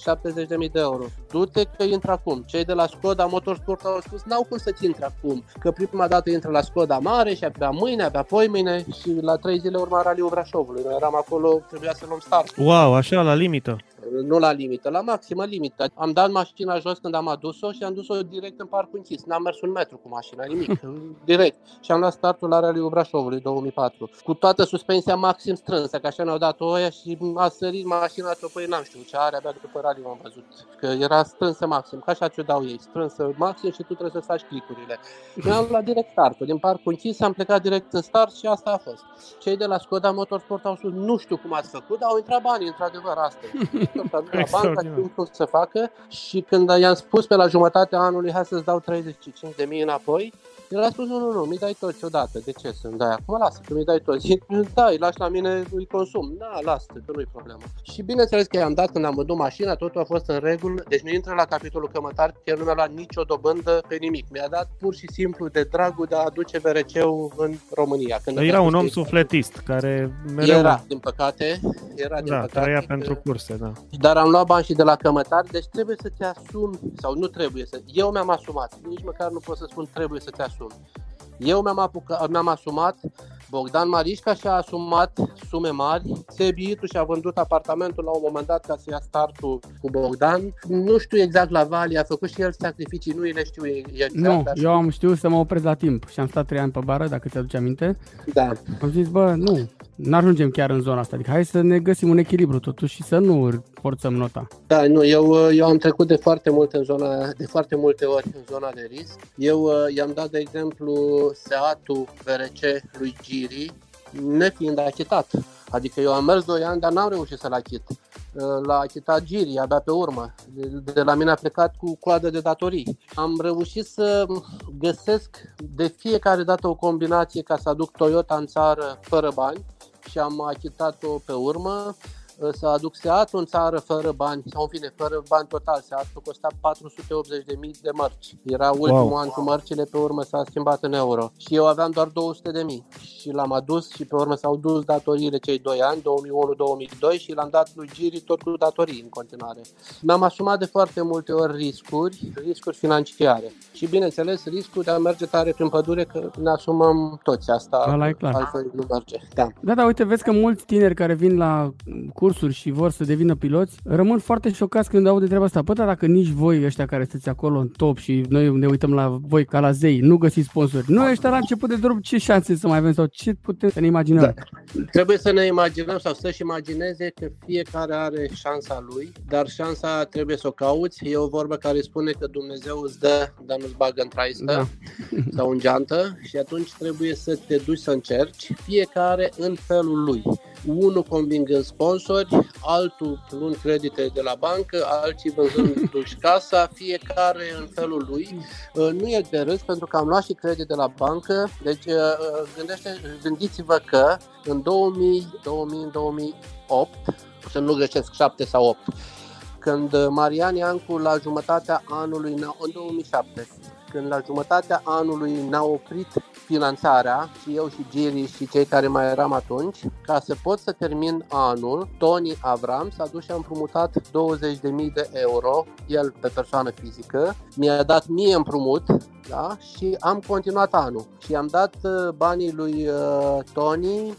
70.000 de euro. Du-te că intră acum. Cei de la Skoda Motorsport au spus, n-au cum să-ți intre acum, că prima dată intră la Skoda mare și abia mâine, abia poimâine și la trei zile urma raliul Brașovului. Noi eram acolo, trebuia să luăm start. Wow, așa, la limită nu la limită, la maximă limită. Am dat mașina jos când am adus-o și am dus-o direct în parcul închis. N-am mers un metru cu mașina, nimic, direct. Și am luat startul la Rally Brașovului 2004. Cu toată suspensia maxim strânsă, că așa ne-au dat oia și a sărit mașina, păi n-am știut ce are, abia după rally am văzut. Că era strânsă maxim, ca așa ce dau ei, strânsă maxim și tu trebuie să faci clicurile. Mi-am luat direct startul. Din parcul închis am plecat direct în start și asta a fost. Cei de la Skoda Motorsport au spus, nu știu cum ați făcut, dar au intrat banii, într-adevăr, astăzi. tot la banca, știu cum să facă și când i-am spus pe la jumătatea anului, hai să-ți dau 35 de mii înapoi, el a spus, nu, nu, nu, mi dai toți odată. De ce să-mi dai acum? Lasă că mi dai toți. Zic, da, îi lași la mine, îi consum. Da, lasă că nu-i problemă. Și bineînțeles că i-am dat când am vândut mașina, totul a fost în regulă. Deci nu intră la capitolul cămătar, că el nu mi-a luat nicio dobândă pe nimic. Mi-a dat pur și simplu de dragul de a aduce VRC-ul în România. Când era un om sufletist care mereu... Era, din păcate. Era, din da, păcate. trăia pentru curse, da. Dar am luat bani și de la cămătar, deci trebuie să te asumi, sau nu trebuie să... Eu mi-am asumat, nici măcar nu pot să spun trebuie să te asumi. Eu mi-am, apucat, mi-am asumat, Bogdan Marișca și-a asumat sume mari, Sebiitu și-a vândut apartamentul la un moment dat ca să ia startul cu Bogdan. Nu știu exact la Vali, a făcut și el sacrificii, nu le știu exact. Nu, eu am știut să mă opresc la timp și am stat trei ani pe bară, dacă ți-aduce aminte. Da. Am zis, bă, nu, nu ajungem chiar în zona asta. Adică hai să ne găsim un echilibru totuși și să nu forțăm nota. Da, nu, eu, eu am trecut de foarte mult în zona, de foarte multe ori în zona de risc. Eu uh, i-am dat, de exemplu, Seatul VRC lui Giri, nefiind achitat. Adică eu am mers 2 ani, dar n-am reușit să-l achit. Uh, l-a achitat Giri, abia pe urmă. De, de la mine a plecat cu coadă de datorii. Am reușit să găsesc de fiecare dată o combinație ca să aduc Toyota în țară fără bani și am achitat-o pe urmă să aduc Seat în țară fără bani, sau în fine, fără bani total. Seatul costa 480.000 de mărci. Era ultimul wow. an cu mărcile, pe urmă s-a schimbat în euro. Și eu aveam doar 200.000 și l-am adus și pe urmă s-au dus datoriile cei 2 ani, 2001-2002 și l-am dat lui Giri tot cu datorii în continuare. Mi-am asumat de foarte multe ori riscuri, riscuri financiare. Și bineînțeles, riscul de a merge tare prin pădure, că ne asumăm toți asta, Ala e clar. altfel nu merge. Da. da, da, uite, vezi că mulți tineri care vin la cursuri și vor să devină piloți, rămân foarte șocați când aud de treaba asta. Păi, dacă nici voi ăștia care sunteți acolo în top și noi ne uităm la voi ca la zei, nu găsiți sponsori. Noi ăștia la început de drum, ce șanse să mai avem sau ce putem să ne imaginăm? Da. Trebuie să ne imaginăm sau să-și imagineze că fiecare are șansa lui, dar șansa trebuie să o cauți. E o vorbă care spune că Dumnezeu îți dă, dar nu-ți bagă în traistă da. sau în geantă și atunci trebuie să te duci să încerci, fiecare în felul lui unul convingând sponsori, altul luând credite de la bancă, alții vânzându-și casa, fiecare în felul lui. Uh, nu e de râs pentru că am luat și credit de la bancă, deci uh, uh, gândește, gândiți-vă că în 2000, 2000, 2008, să nu greșesc 7 sau 8, când Marian Iancu la jumătatea anului, în 2007, când la jumătatea anului ne-a oprit finanțarea și eu și Giri și cei care mai eram atunci, ca să pot să termin anul, Tony Avram s-a dus și a împrumutat 20.000 de euro, el pe persoană fizică, mi-a dat mie împrumut da? și am continuat anul și am dat uh, banii lui uh, Tony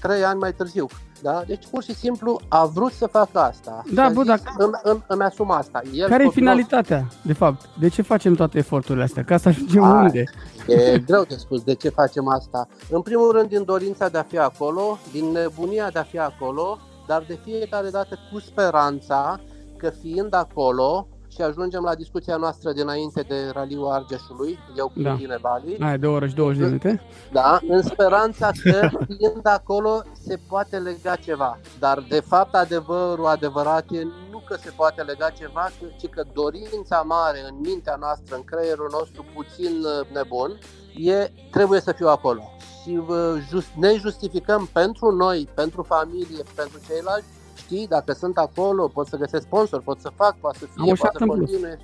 3 uh, ani mai târziu. Da? Deci pur și simplu a vrut să facă asta. Da, bă, dacă... îmi, îmi, îmi asum asta. El Care e finalitatea, de fapt? De ce facem toate eforturile astea? Ca să ajungem a, unde? E greu de spus de ce facem asta. În primul rând din dorința de a fi acolo, din nebunia de a fi acolo, dar de fiecare dată cu speranța că fiind acolo, și ajungem la discuția noastră dinainte de Raliul Argeșului, eu cu da. tine, Bali. Ai de oră și 20 de minute? Da, în speranța că fiind acolo se poate lega ceva. Dar de fapt adevărul adevărat e nu că se poate lega ceva, ci că dorința mare în mintea noastră, în creierul nostru puțin uh, nebun, e trebuie să fiu acolo. Și uh, just, ne justificăm pentru noi, pentru familie, pentru ceilalți, știi, dacă sunt acolo, pot să găsesc sponsor, pot să fac, pot să fie, pot să continue.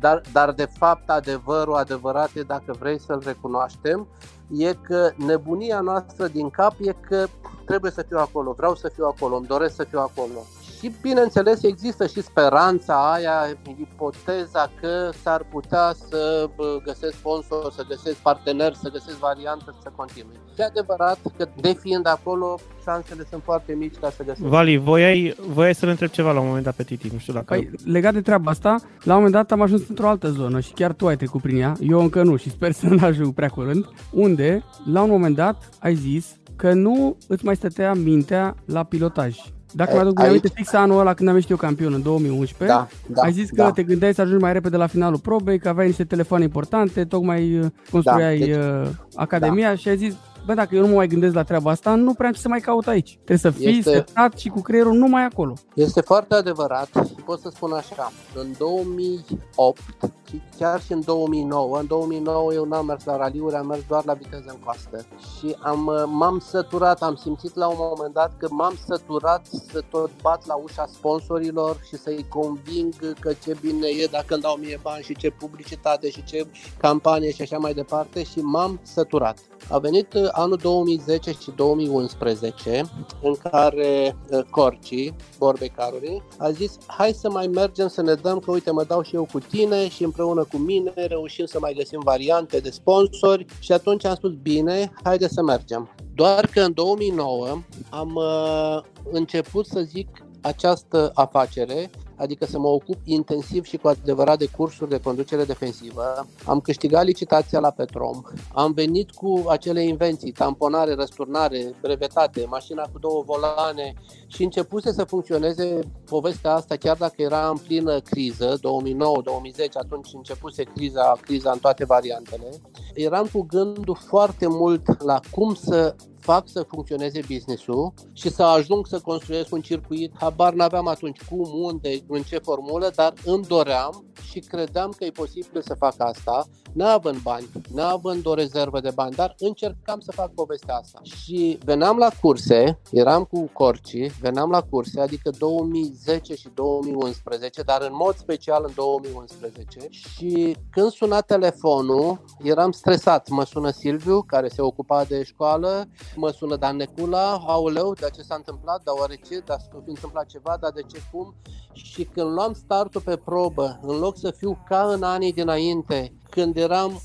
Dar, dar de fapt adevărul adevărat e, dacă vrei să-l recunoaștem, e că nebunia noastră din cap e că trebuie să fiu acolo, vreau să fiu acolo, îmi doresc să fiu acolo. Și bineînțeles există și speranța aia, ipoteza că s-ar putea să găsesc sponsor, să găsesc partener, să găsesc variantă să continui. E adevărat că de fiind acolo, șansele sunt foarte mici ca să găsesc. Vali, voiai, voiai să-l întreb ceva la un moment dat pe Titi, nu știu dacă... Păi, legat de treaba asta, la un moment dat am ajuns într-o altă zonă și chiar tu ai trecut prin ea, eu încă nu și sper să nu ajung prea curând, unde, la un moment dat, ai zis că nu îți mai stătea mintea la pilotaj. Dacă mă aduc aminte fix anul ăla când am ieșit eu campion în 2011, da, da, ai zis că da. te gândeai să ajungi mai repede la finalul probei, că aveai niște telefoane importante, tocmai uh, construiai da, deci, uh, academia da. și ai zis, bă, dacă eu nu mă mai gândesc la treaba asta, nu prea am ce să mai caut aici. Trebuie să fii este, setat și cu creierul numai acolo. Este foarte adevărat. Pot să spun așa. În 2008 și chiar și în 2009, în 2009 eu n-am mers la raliuri, am mers doar la viteză în coastă. Și am, m-am săturat, am simțit la un moment dat că m-am săturat să tot bat la ușa sponsorilor și să-i conving că ce bine e dacă îmi dau mie bani și ce publicitate și ce campanie și așa mai departe și m-am săturat. A venit uh, anul 2010 și 2011 în care uh, Corci, Borbecaruri, a zis hai să mai mergem să ne dăm că uite mă dau și eu cu tine și împreună cu mine reușim să mai găsim variante de sponsori și atunci am spus bine, haide să mergem. Doar că în 2009 am uh, început să zic această afacere adică să mă ocup intensiv și cu adevărat de cursuri de conducere defensivă. Am câștigat licitația la Petrom, am venit cu acele invenții, tamponare, răsturnare, brevetate, mașina cu două volane și începuse să funcționeze povestea asta chiar dacă era în plină criză, 2009-2010, atunci începuse criza, criza în toate variantele. Eram cu gândul foarte mult la cum să fac să funcționeze business-ul și să ajung să construiesc un circuit. Habar n-aveam atunci cum, unde, în ce formulă, dar îmi doream și credeam că e posibil să fac asta, neavând bani, neavând o rezervă de bani, dar încercam să fac povestea asta. Și veneam la curse, eram cu Corci, veneam la curse, adică 2010 și 2011, dar în mod special în 2011 și când suna telefonul, eram stresat. Mă sună Silviu, care se ocupa de școală, mă sună Dan Necula, aoleu, dar ce s-a întâmplat, dar oare ce, dar s-a întâmplat ceva, dar de ce, cum? Și când luam startul pe probă, în loc să fiu ca în anii dinainte, când eram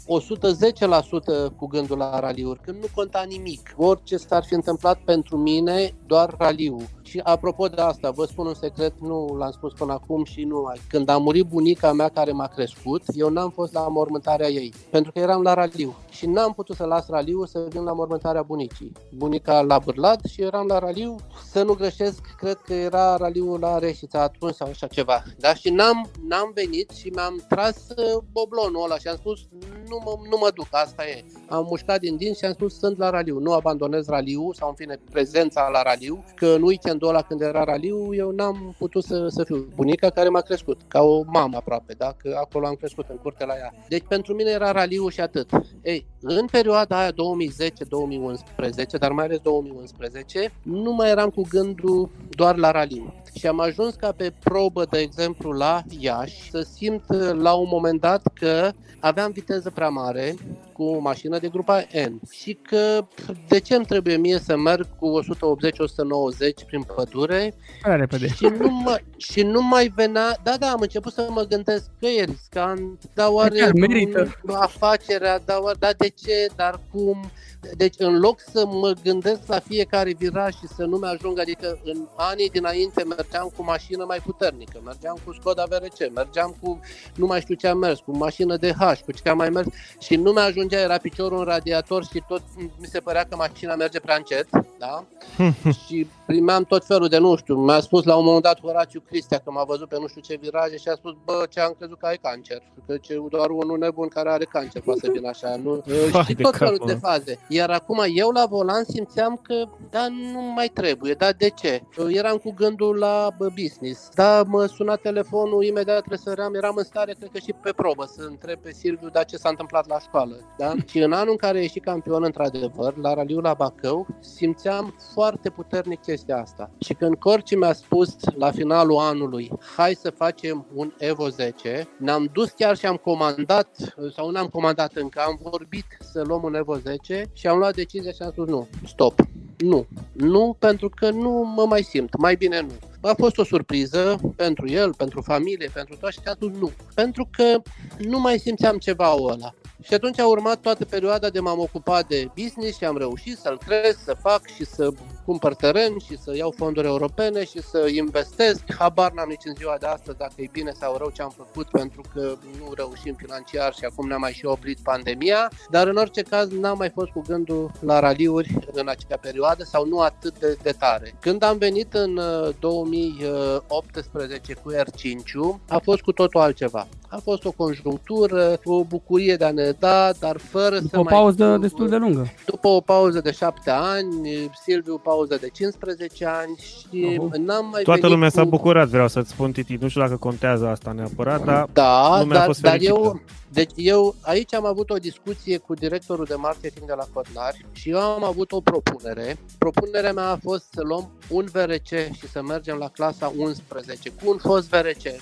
110% cu gândul la raliuri, când nu conta nimic. Orice s-ar fi întâmplat pentru mine, doar raliul. Și apropo de asta, vă spun un secret, nu l-am spus până acum și nu mai. Când a murit bunica mea care m-a crescut, eu n-am fost la mormântarea ei, pentru că eram la raliu. Și n-am putut să las raliu să vin la mormântarea bunicii. Bunica la bârlat și eram la raliu, să nu greșesc, cred că era raliul la Reșița atunci sau așa ceva. Da? Și n-am, n-am venit și mi-am tras uh, boblonul ăla și am spus nu mă, nu mă duc, asta e. Am mușcat din dinți și am spus sunt la raliu, nu abandonez raliu sau în fine prezența la raliu, că în weekendul ăla când era raliu eu n-am putut să, să fiu bunica care m-a crescut, ca o mamă aproape, da? că acolo am crescut în curte la ea. Deci pentru mine era raliu și atât. Ei, în perioada aia 2010-2011, dar mai ales 2011, nu mai eram cu gândul doar la raliu. Și am ajuns ca pe probă, de exemplu, la Iași, să simt la un moment dat că aveam viteză prea mare cu o mașină de grupa N și că de ce îmi trebuie mie să merg cu 180-190 prin pădure Prea repede. și nu, mă, și nu mai venea, da, da, am început să mă gândesc că e riscant, dar oare Chiar merită. afacerea, dar, oare, dar de ce, dar cum, deci în loc să mă gândesc la fiecare viraj și să nu mi-ajung, adică în anii dinainte mergeam cu mașină mai puternică, mergeam cu Skoda VRC, mergeam cu, nu mai știu ce am mers, cu mașină de H, cu ce am mai mers și nu mi-ajungea, era piciorul în radiator și tot mi se părea că mașina merge prea încet, da? și primeam tot felul de, nu știu, mi-a spus la un moment dat Horaciu Cristea că m-a văzut pe nu știu ce viraje și a spus, bă, ce am crezut că ai cancer, că ce doar unul nebun care are cancer poate să vină așa, nu? Vai și de tot felul capul. de faze. Iar acum eu la volan simțeam că, da, nu mai trebuie, da, de ce? Eu eram cu gândul la bă, business, da, mă suna telefonul, imediat răsăream, eram în stare, cred că și pe probă, să întreb pe Silviu, da, ce s-a întâmplat la școală, da? Și în anul în care a ieșit campion, într-adevăr, la raliul la Bacău, simțeam foarte puternic chestia asta. Și când Corci mi-a spus la finalul anului, hai să facem un Evo 10, ne-am dus chiar și am comandat, sau nu am comandat încă, am vorbit să luăm un Evo 10 și am luat decizia și am spus nu, stop. Nu, nu pentru că nu mă mai simt, mai bine nu. A fost o surpriză pentru el, pentru familie, pentru toți și am spus nu. Pentru că nu mai simțeam ceva ăla. Și atunci a urmat toată perioada de m-am ocupat de business și am reușit să-l cresc, să fac și să cumpăr teren și să iau fonduri europene și să investesc. Habar n-am nici în ziua de astăzi dacă e bine sau rău ce am făcut pentru că nu reușim financiar și acum ne-a mai și oprit pandemia. Dar în orice caz n-am mai fost cu gândul la raliuri în acea perioadă sau nu atât de, de tare. Când am venit în uh, 2018 cu R5 a fost cu totul altceva. A fost o conjunctură, o bucurie de a ne da, dar fără să După o mai pauză știu- destul de lungă. după o pauză de șapte ani, Silviu pauză de 15 ani și Oho. n-am mai Toată venit lumea s-a cu... bucurat, vreau să-ți spun, Titi. Nu știu dacă contează asta neapărat, dar Da, lumea a dar, fost dar fericită. eu, deci eu aici am avut o discuție cu directorul de marketing de la Codnari și eu am avut o propunere. Propunerea mea a fost să luăm un VRC și să mergem la clasa 11 cu un fost VRC.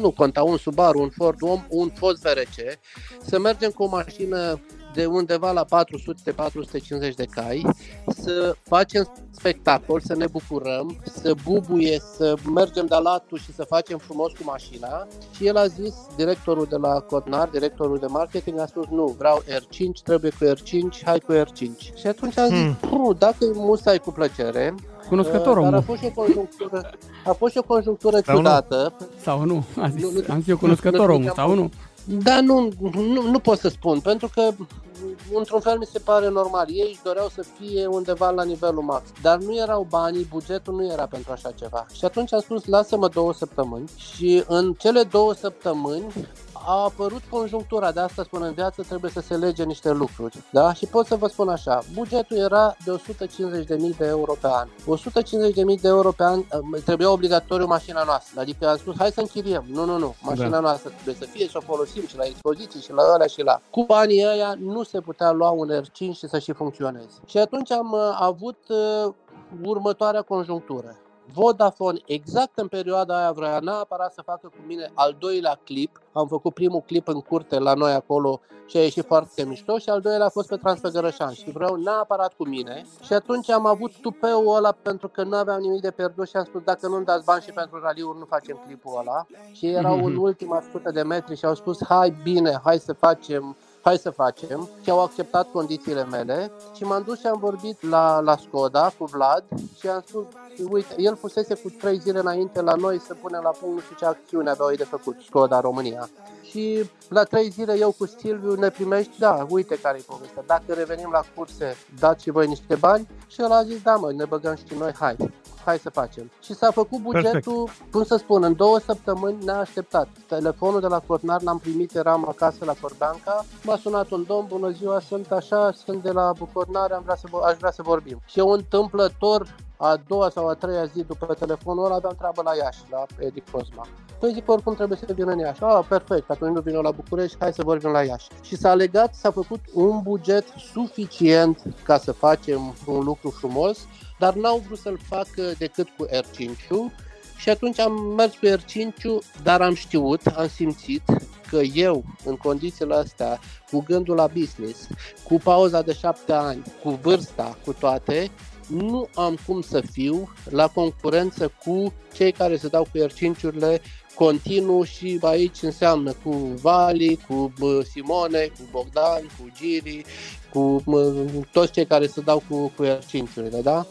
Nu conta un Subaru, un Ford, un, un fost VRC, să mergem cu o mașină de undeva la 400-450 de cai, să facem spectacol, să ne bucurăm, să bubuie, să mergem de latul și să facem frumos cu mașina. Și el a zis, directorul de la Codnar, directorul de marketing, a spus nu, vreau R5, trebuie cu R5, hai cu R5. Și atunci am zis, hmm. dacă e musai cu plăcere, Cunoscător uh, dar a omul. fost și o conjunctură, a fost și o conjunctură Sau nu? ciudată, Sau nu? A zis, Nu, nu, am zis eu cunoscător nu, nu, omul, nu, sau nu? Da, nu, nu, nu pot să spun, pentru că într-un fel mi se pare normal. Ei își doreau să fie undeva la nivelul max, dar nu erau banii, bugetul nu era pentru așa ceva. Și atunci am spus, lasă-mă două săptămâni și în cele două săptămâni a apărut conjunctura, de asta spun în viață trebuie să se lege niște lucruri. Da? Și pot să vă spun așa, bugetul era de 150.000 de euro pe an. 150.000 de euro pe an uh, trebuia obligatoriu mașina noastră. Adică am spus, hai să închiriem. Nu, nu, nu. Mașina Da. noastră trebuie să fie și o folosim și la expoziții și la ăla și la. Cu banii ăia nu se putea lua un R5 și să și funcționeze. Și atunci am uh, avut uh, următoarea conjunctură. Vodafone, exact în perioada aia, vrea neapărat să facă cu mine al doilea clip. Am făcut primul clip în curte la noi acolo și a ieșit foarte mișto și al doilea a fost pe Transfăgărășan și vreau neapărat cu mine. Și atunci am avut tupeul ăla pentru că nu aveam nimic de pierdut și am spus dacă nu-mi dați bani și pentru raliuri nu facem clipul ăla. Și erau în ultima sută de metri și au spus hai bine, hai să facem hai să facem și au acceptat condițiile mele și m-am dus și am vorbit la, la Skoda cu Vlad și am spus uite, el fusese cu trei zile înainte la noi să punem la punct nu știu ce acțiune aveau de făcut, Skoda România. Și la trei zile eu cu Silviu ne primești, da, uite care e povestea. Dacă revenim la curse, dați și voi niște bani? Și el a zis, da mă, ne băgăm și noi, hai hai să facem. Și s-a făcut bugetul, Perfect. cum să spun, în două săptămâni ne-a așteptat. Telefonul de la Cornar l-am primit, eram acasă la Corbanca, m-a sunat un domn, bună ziua, sunt așa, sunt de la Bucornar, am vrea să, aș vrea să vorbim. Și eu întâmplător a doua sau a treia zi după telefonul ăla aveam treabă la Iași, la Edi Cosma. Păi zic, oricum trebuie să vin în Iași. Ah, perfect, atunci nu vin la București, hai să vorbim la Iași. Și s-a legat, s-a făcut un buget suficient ca să facem un lucru frumos, dar n-au vrut să-l facă decât cu R5 și atunci am mers cu R5 dar am știut, am simțit că eu, în condițiile astea, cu gândul la business, cu pauza de șapte ani, cu vârsta, cu toate, nu am cum să fiu la concurență cu cei care se dau cu R5-urile continuu și aici înseamnă cu Vali, cu Simone, cu Bogdan, cu Giri, cu toți cei care se dau cu, cu R5-urile, da?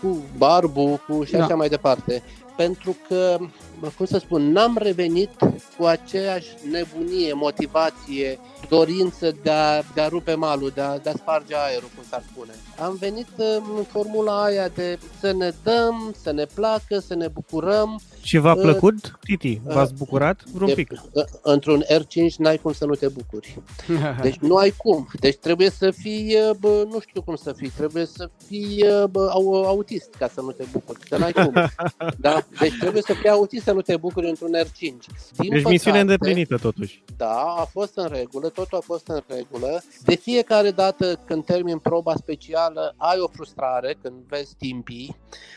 Cu Barbu, cu și așa da. mai departe. Pentru că, cum să spun, n-am revenit cu aceeași nebunie, motivație, dorință de a, de a rupe malul, de a, de a sparge aerul, cum s-ar spune. Am venit în formula aia de să ne dăm, să ne placă, să ne bucurăm. Și v-a plăcut, Titi? V-ați bucurat vreun de, pic? Într-un R5 n-ai cum să nu te bucuri. Deci nu ai cum. Deci trebuie să fii, bă, nu știu cum să fii, trebuie să fii bă, autist ca să nu te bucuri. Că n-ai cum. Da? Deci trebuie să fii autist să nu te bucuri într-un R5. Din deci păcate, misiune îndeplinită totuși. Da, a fost în regulă, totul a fost în regulă. De fiecare dată când termin proba specială, ai o frustrare când vezi timpii,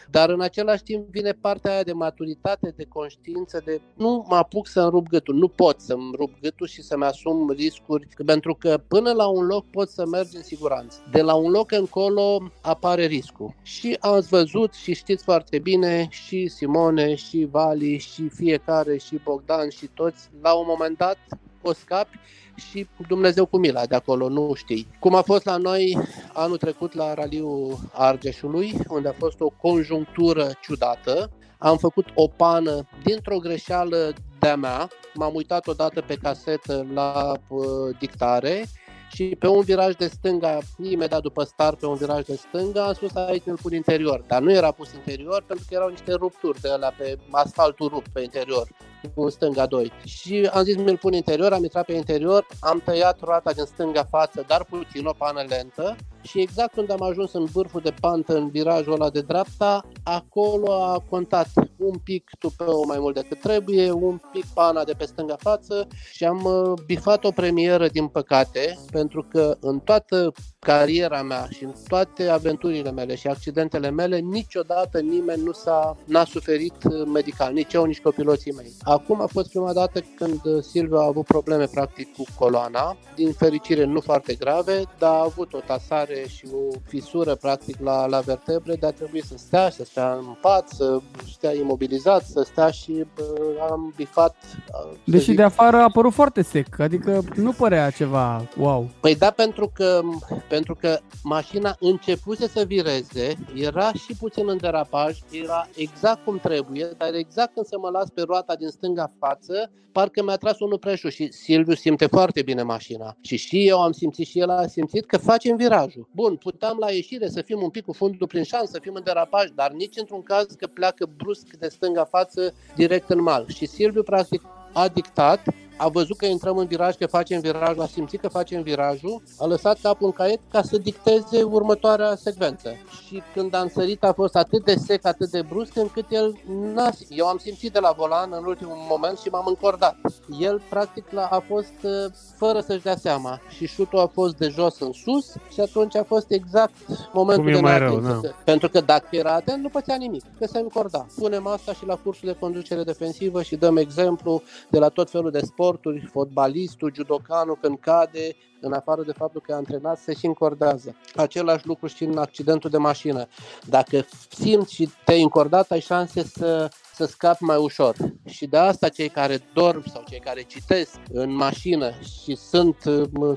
dar în același timp vine partea aia de maturitate, de conștiință, de nu mă apuc să-mi rup gâtul, nu pot să-mi rup gâtul și să-mi asum riscuri, pentru că până la un loc pot să mergi în siguranță. De la un loc încolo apare riscul. Și ați văzut și știți foarte bine și Simone, și Vali, și fiecare, și Bogdan, și toți, la un moment dat o scapi și Dumnezeu cu mila de acolo, nu știi. Cum a fost la noi anul trecut la Raliul Argeșului, unde a fost o conjunctură ciudată, am făcut o pană dintr-o greșeală de-a mea, m-am uitat odată pe casetă la uh, dictare și pe un viraj de stânga, imediat după start, pe un viraj de stânga, am spus aici îl pun interior, dar nu era pus interior pentru că erau niște rupturi de alea pe asfaltul rupt pe interior în stânga 2. Și am zis mi-l pun interior, am intrat pe interior, am tăiat roata din stânga față, dar puțin, o pană lentă și exact când am ajuns în vârful de pantă, în virajul ăla de dreapta, acolo a contat un pic tupeu mai mult decât trebuie, un pic pana de pe stânga față și am uh, bifat o premieră din păcate, pentru că în toată cariera mea și în toate aventurile mele și accidentele mele, niciodată nimeni nu s-a n-a suferit uh, medical, nici eu, nici copiloții mei. Acum a fost prima dată când uh, Silvia a avut probleme practic cu coloana, din fericire nu foarte grave, dar a avut o tasare și o fisură practic la, la vertebre, dar trebuie să stea, să stea în pat, să stea imobilizat, să stea și bă, am bifat. Deși zic... de afară a părut foarte sec, adică nu părea ceva wow. Păi da, pentru că, pentru că mașina începuse să vireze, era și puțin în derapaj, era exact cum trebuie, dar exact când să mă las pe roata din stânga față, parcă mi-a tras unul preșul și Silviu simte foarte bine mașina. Și și eu am simțit și el a simțit că facem virajul. Bun, puteam la ieșire să fim un pic cu fundul prin șans, să fim în derapaj, dar nici într-un caz că pleacă brusc de stânga față direct în mal. Și Silviu practic a dictat a văzut că intrăm în viraj, că facem virajul, a simțit că facem virajul, a lăsat capul în caiet ca să dicteze următoarea secvență. Și când am sărit a fost atât de sec, atât de brusc, încât el n-a... Eu am simțit de la volan în ultimul moment și m-am încordat. El, practic, a fost uh, fără să-și dea seama și șutul a fost de jos în sus și atunci a fost exact momentul Cum e de mai rău, da. Pentru că dacă era atent, nu pățea nimic, că se încorda. Punem asta și la cursul de conducere defensivă și dăm exemplu de la tot felul de sporturi, fotbalistul, judocanul când cade, în afară de faptul că e antrenat, se și încordează. Același lucru și în accidentul de mașină. Dacă simți și te-ai încordat, ai șanse să să scapi mai ușor. Și de asta cei care dorm sau cei care citesc în mașină și sunt,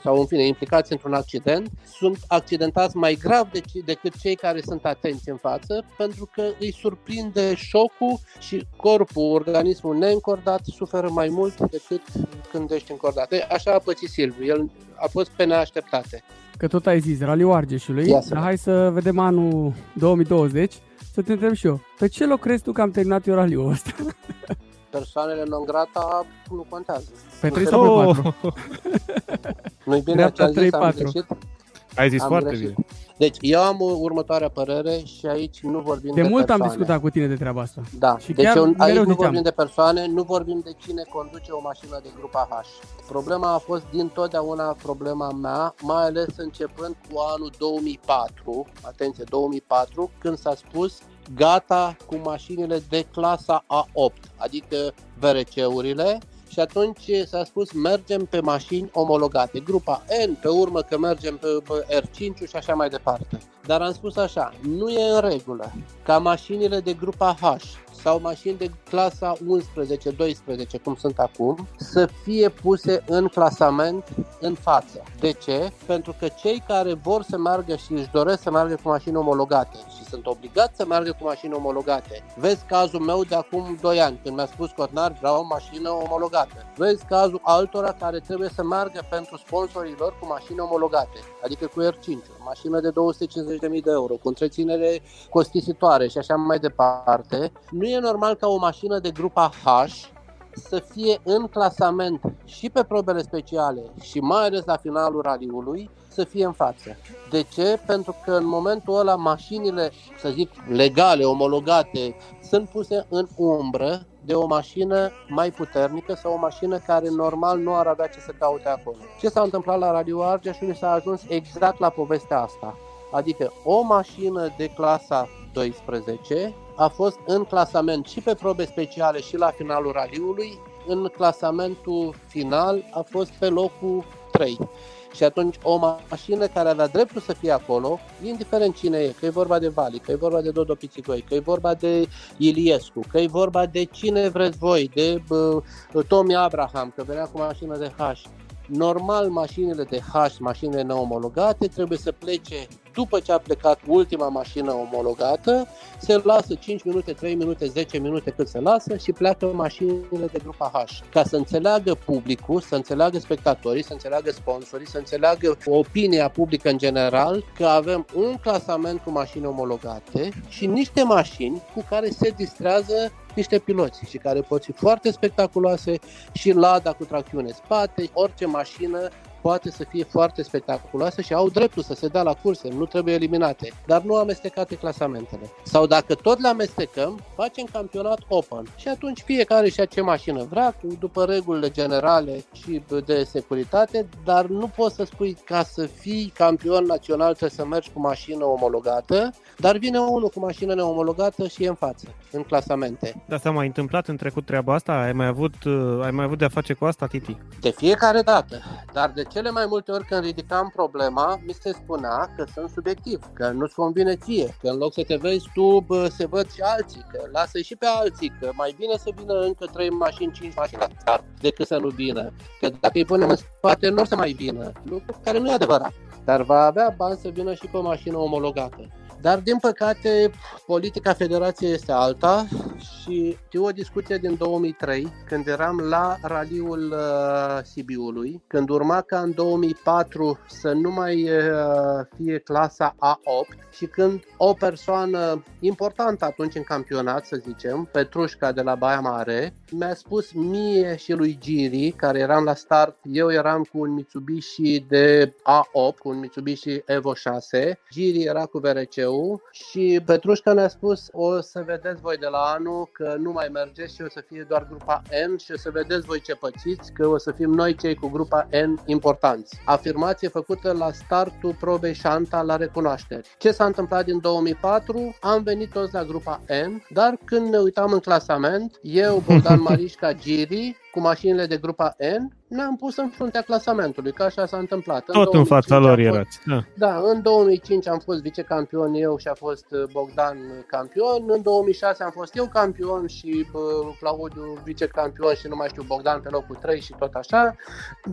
sau în fine, implicați într-un accident, sunt accidentați mai grav de, decât cei care sunt atenți în față, pentru că îi surprinde șocul și corpul, organismul neîncordat, suferă mai mult decât când ești încordat. Așa a pățit Silviu. El a fost pe neașteptate. Că tot ai zis, Raliul Argeșului, dar hai să vedem anul 2020 să te întreb și eu, pe ce loc crezi tu că am terminat eu raliul ăsta? Persoanele non grata nu contează. Pe 3 sau pe 4? Nu-i bine ce am zis, am greșit? Ai zis am foarte greșit. bine. Deci, eu am următoarea părere și aici nu vorbim de, de mult persoane. am discutat cu tine de treaba asta. Da, și deci eu, aici nu vorbim de persoane, nu vorbim de cine conduce o mașină de grupa H. Problema a fost din totdeauna problema mea, mai ales începând cu anul 2004, atenție, 2004, când s-a spus gata cu mașinile de clasa A8, adică VRC-urile, și atunci s-a spus mergem pe mașini omologate, grupa N, pe urmă că mergem pe R5 și așa mai departe. Dar am spus așa, nu e în regulă ca mașinile de grupa H sau mașini de clasa 11-12, cum sunt acum, să fie puse în clasament în față. De ce? Pentru că cei care vor să meargă și își doresc să meargă cu mașini omologate și sunt obligați să meargă cu mașini omologate. Vezi cazul meu de acum 2 ani, când mi-a spus Cotnar, vreau o mașină omologată. Vezi cazul altora care trebuie să meargă pentru sponsorii lor cu mașini omologate, adică cu R5, mașină de 250.000 de euro, cu întreținere costisitoare și așa mai departe. Nu e normal ca o mașină de grupa H să fie în clasament și pe probele speciale și mai ales la finalul raliului să fie în față. De ce? Pentru că în momentul ăla mașinile, să zic, legale, omologate, sunt puse în umbră de o mașină mai puternică sau o mașină care normal nu ar avea ce să caute acolo. Ce s-a întâmplat la Radio Argeș s-a ajuns exact la povestea asta. Adică o mașină de clasa 12 a fost în clasament și pe probe speciale și la finalul raliului. În clasamentul final a fost pe locul 3. Și atunci o mașină care avea dreptul să fie acolo, indiferent cine e, că e vorba de Vali, că e vorba de Dodo Pițigoi, că e vorba de Iliescu, că e vorba de cine vreți voi, de uh, Tommy Abraham, că venea cu mașină de H. Normal, mașinile de H, mașinile neomologate, trebuie să plece după ce a plecat ultima mașină omologată, se lasă 5 minute, 3 minute, 10 minute cât se lasă și pleacă mașinile de grupa H. Ca să înțeleagă publicul, să înțeleagă spectatorii, să înțeleagă sponsorii, să înțeleagă opinia publică în general că avem un clasament cu mașini omologate și niște mașini cu care se distrează niște piloți și care pot fi foarte spectaculoase și Lada cu tracțiune spate, orice mașină poate să fie foarte spectaculoasă și au dreptul să se dea la curse, nu trebuie eliminate, dar nu amestecate clasamentele. Sau dacă tot le amestecăm, facem campionat open și atunci fiecare și ce mașină vrea, după regulile generale și de securitate, dar nu poți să spui ca să fii campion național trebuie să mergi cu mașină omologată, dar vine unul cu mașină neomologată și e în față, în clasamente. Dar s-a mai întâmplat în trecut treaba asta? Ai mai avut, uh, ai mai avut de-a face cu asta, Titi? De fiecare dată, dar de cele mai multe ori când ridicam problema, mi se spunea că sunt subiectiv, că nu-ți convine ție, că în loc să te vezi tu, bă, se văd și alții, că lasă și pe alții, că mai bine să vină încă 3 mașini, 5 mașini decât să nu vină. Că dacă îi punem în spate, nu o să mai vină. Lucru care nu e adevărat. Dar va avea bani să vină și pe o mașină omologată. Dar, din păcate, politica federației este alta și și știu o discuție din 2003, când eram la raliul uh, Sibiului, când urma ca în 2004 să nu mai uh, fie clasa A8 și când o persoană importantă atunci în campionat, să zicem, Petrușca de la Baia Mare, mi-a spus mie și lui Giri, care eram la start, eu eram cu un Mitsubishi de A8, cu un Mitsubishi Evo 6, Giri era cu VRC-ul și Petrușca ne-a spus o să vedeți voi de la anul că nu mai mergeți și o să fie doar grupa N și o să vedeți voi ce pățiți, că o să fim noi cei cu grupa N importanți. Afirmație făcută la startul probei Shanta la recunoașteri. Ce s-a întâmplat din 2004? Am venit toți la grupa N, dar când ne uitam în clasament, eu, Bogdan Marișca, Giri, cu mașinile de grupa N, ne-am pus în fruntea clasamentului, că așa s-a întâmplat. Tot în, în fața lor erați. Da. da, în 2005 am fost vicecampion eu și a fost uh, Bogdan campion, în 2006 am fost eu campion și bă, Claudiu vicecampion și nu mai știu Bogdan pe locul 3 și tot așa.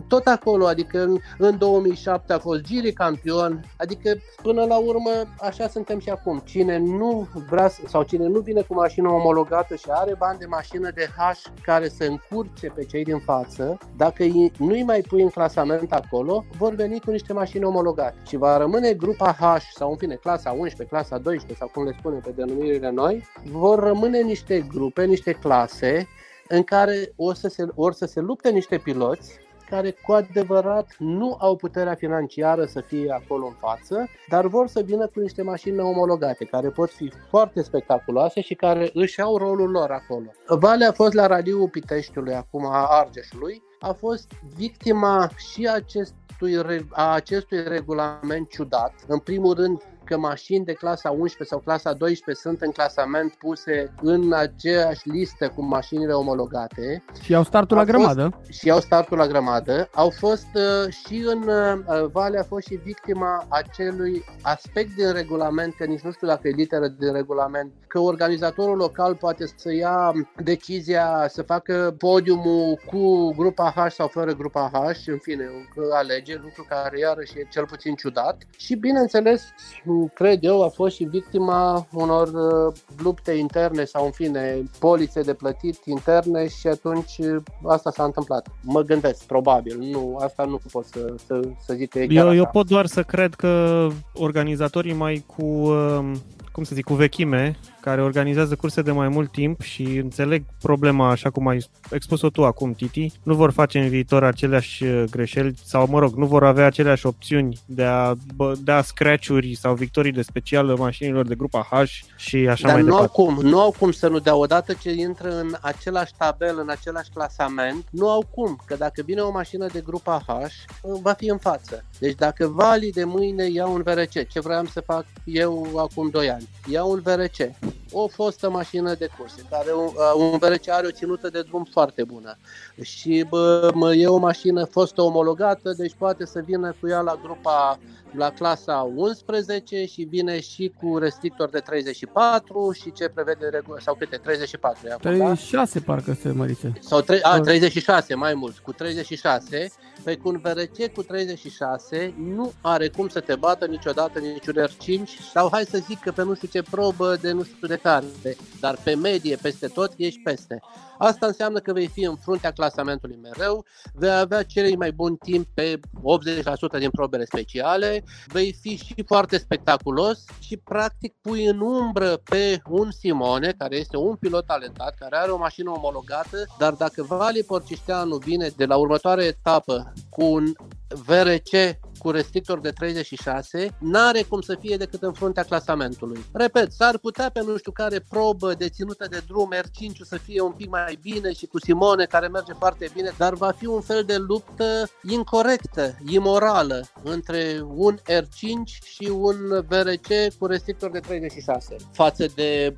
Tot acolo, adică în, în 2007 a fost Giri campion, adică până la urmă așa suntem și acum. Cine nu vrea sau cine nu vine cu mașină omologată și are bani de mașină de H care să încurce pe cei din față, dacă nu-i mai pui în clasament acolo, vor veni cu niște mașini omologate și va rămâne grupa H sau în fine clasa 11, clasa 12 sau cum le spunem pe denumirile noi, vor rămâne niște grupe, niște clase în care o să se, or să se lupte niște piloți care cu adevărat nu au puterea financiară să fie acolo în față, dar vor să vină cu niște mașini omologate, care pot fi foarte spectaculoase și care își au rolul lor acolo. Vale a fost la raliul Piteștiului, acum a Argeșului, a fost victima și acestui, a acestui regulament ciudat. În primul rând, că mașini de clasa 11 sau clasa 12 sunt în clasament puse în aceeași listă cu mașinile omologate. Și au startul la grămadă. Și au startul la grămadă. Au fost uh, și în uh, Vale a fost și victima acelui aspect din regulament, că nici nu știu dacă e literă din regulament, că organizatorul local poate să ia decizia să facă podiumul cu grupa H sau fără grupa H, în fine, că alege, lucru care iarăși e cel puțin ciudat. Și bineînțeles, cred eu, a fost și victima unor uh, lupte interne sau, în fine, polițe de plătit interne și atunci uh, asta s-a întâmplat. Mă gândesc, probabil. Nu, asta nu pot să, să, să zic că e eu, eu pot doar să cred că organizatorii mai cu, uh, cum să zic, cu vechime care organizează curse de mai mult timp și înțeleg problema, așa cum ai expus-o tu acum, Titi, nu vor face în viitor aceleași uh, greșeli sau, mă rog, nu vor avea aceleași opțiuni de a da scratch-uri sau victorii de special mașinilor de grupa H și așa Dar mai nu departe. Au cum, nu au cum să nu dea. Odată ce intră în același tabel, în același clasament, nu au cum, că dacă vine o mașină de grupa H, uh, va fi în față. Deci dacă Vali de mâine ia un VRC, ce vreau să fac eu acum 2 ani, ia un VRC, o fostă mașină de curse, care un, uh, un VRC are o ținută de drum foarte bună și bă, e o mașină fostă omologată, deci poate să vină cu ea la grupa la clasa 11 și vine și cu restrictor de 34 și ce prevede regula, sau câte, 34 e acum, 36 da? parcă se mărice. Sau tre- a, 36, mai mult, cu 36, pe cu un VRC cu 36 nu are cum să te bată niciodată niciun R5 sau hai să zic că pe nu știu ce probă de nu știu de care, dar pe medie peste tot ești peste. Asta înseamnă că vei fi în fruntea clasamentului mereu, vei avea cel mai bun timp pe 80% din probele speciale, vei fi și foarte spectaculos și practic pui în umbră pe un Simone, care este un pilot talentat, care are o mașină omologată, dar dacă Vali Porcișteanu vine de la următoarea etapă cu un VRC cu restrictor de 36, n-are cum să fie decât în fruntea clasamentului. Repet, s-ar putea pe nu știu care probă deținută de drum R5 să fie un pic mai bine și cu Simone care merge foarte bine, dar va fi un fel de luptă incorrectă, imorală între un R5 și un VRC cu restrictor de 36 față de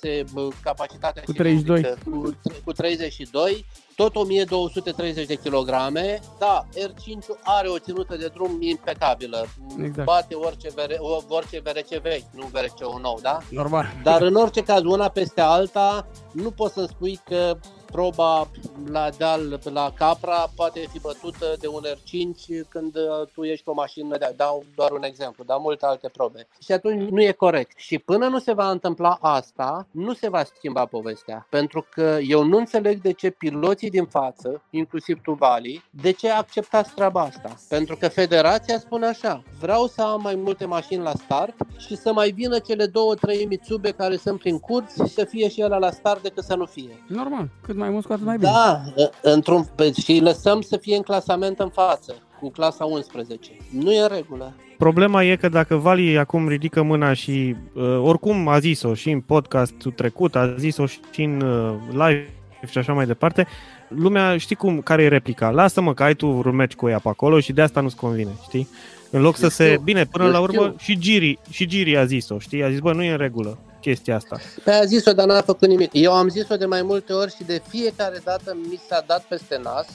1.6 capacitatea cu 32. Cu, cu 32 tot 1230 de kilograme. Da, R5 are o ținută de drum impecabilă. Exact. Bate orice, vere, orice VRC vechi, nu VRC-ul nou, da? Normal. Dar în orice caz, una peste alta, nu poți să spui că proba la deal, la Capra, poate fi bătută de un R5 când uh, tu ești cu o mașină de dau doar un exemplu, dar multe alte probe. Și atunci nu e corect. Și până nu se va întâmpla asta, nu se va schimba povestea. Pentru că eu nu înțeleg de ce piloții din față, inclusiv tu, Vali, de ce acceptați treaba asta. Pentru că federația spune așa, vreau să am mai multe mașini la start și să mai vină cele două, trei Mitsube care sunt prin curți și să fie și ele la start decât să nu fie. Normal, cât mai mult, cu atât mai bine. Da, într-un, și lăsăm să fie în clasament în față, cu clasa 11. Nu e în regulă. Problema e că dacă Vali acum ridică mâna și uh, oricum a zis-o și în podcastul trecut, a zis-o și în uh, live și așa mai departe, lumea știi cum, care e replica? Lasă-mă că ai tu un meci cu ea pe acolo și de asta nu-ți convine, știi? În loc să se... Bine, până la urmă și Giri, și Giri a zis-o, știi? A zis, bă, nu e în regulă chestia asta. Pe a zis-o, dar n-a făcut nimic. Eu am zis-o de mai multe ori și de fiecare dată mi s-a dat peste nas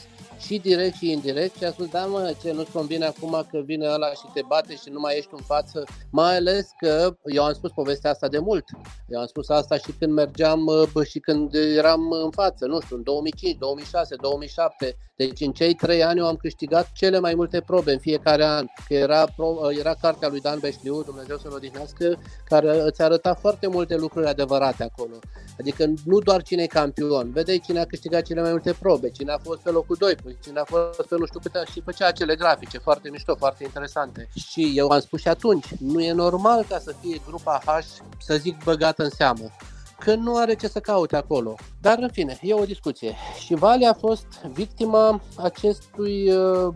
și direct și indirect și a spus, da mă, ce nu-ți convine acum că vine ăla și te bate și nu mai ești în față, mai ales că eu am spus povestea asta de mult. Eu am spus asta și când mergeam bă, și când eram în față, nu știu, în 2005, 2006, 2007. Deci în cei trei ani eu am câștigat cele mai multe probe în fiecare an. Că era, pro, era cartea lui Dan Beșliu, Dumnezeu să-l odihnească, care îți arăta foarte multe lucruri adevărate acolo. Adică nu doar cine e campion, vedeai cine a câștigat cele mai multe probe, cine a fost pe locul 2, cine a fost pe nu știu câte și făcea acele grafice foarte mișto, foarte interesante. Și eu am spus și atunci, nu e normal ca să fie grupa H, să zic, băgată în seamă că nu are ce să caute acolo. Dar, în fine, e o discuție. Și Vali a fost victima acestui uh,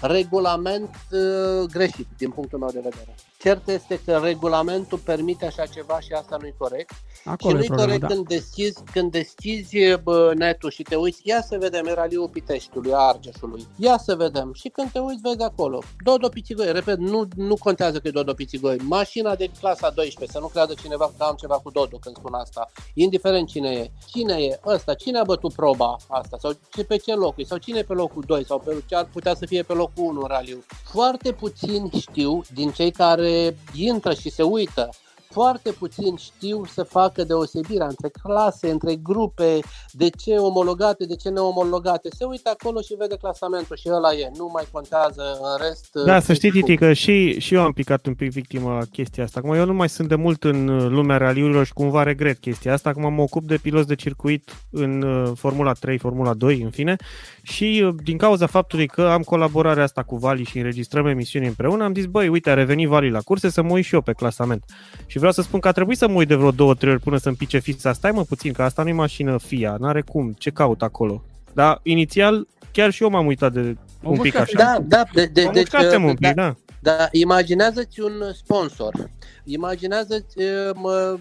regulament uh, greșit, din punctul meu de vedere. Cert este că regulamentul permite așa ceva și asta nu-i corect. Acolo și nu-i corect da. când deschizi, când deschizi bă, netul și te uiți, ia să vedem, era Liu Piteștiului, a Argeșului. Ia să vedem. Și când te uiți, vezi acolo. Dodo Pițigoi, repet, nu, nu contează că e Dodo Pițigoi. Mașina de clasa 12, să nu creadă cineva că am ceva cu Dodo când spun asta. Indiferent cine e. Cine e ăsta? Cine a bătut proba asta? Sau pe ce loc e? Sau cine e pe locul 2? Sau pe ce ar putea să fie pe locul 1 în raliu? Foarte puțin știu din cei care intră și se uită foarte puțin știu să facă deosebirea între clase, între grupe, de ce omologate, de ce neomologate. Se uită acolo și vede clasamentul și ăla e, nu mai contează în rest. Da, să știi, Titi, că și, și eu am picat un pic victima chestia asta. Acum eu nu mai sunt de mult în lumea raliurilor și cumva regret chestia asta. Acum mă ocup de piloți de circuit în uh, Formula 3, Formula 2, în fine. Și uh, din cauza faptului că am colaborarea asta cu Vali și înregistrăm emisiuni împreună, am zis, băi, uite, a revenit Vali la curse să mă uit și eu pe clasament. Și vreau să spun că a trebuit să mă uit de vreo două, trei ori până să-mi pice fița. Stai mă puțin, că asta nu e mașină FIA, n-are cum, ce caut acolo. Dar inițial chiar și eu m-am uitat de un pic așa. Da, da, de, de, deci, un pic, da. da. Da, imaginează-ți un sponsor. Imaginează-ți, mă,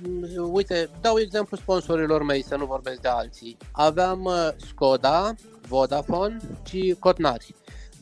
uite, dau exemplu sponsorilor mei, să nu vorbesc de alții. Aveam Skoda, Vodafone și Cotnari.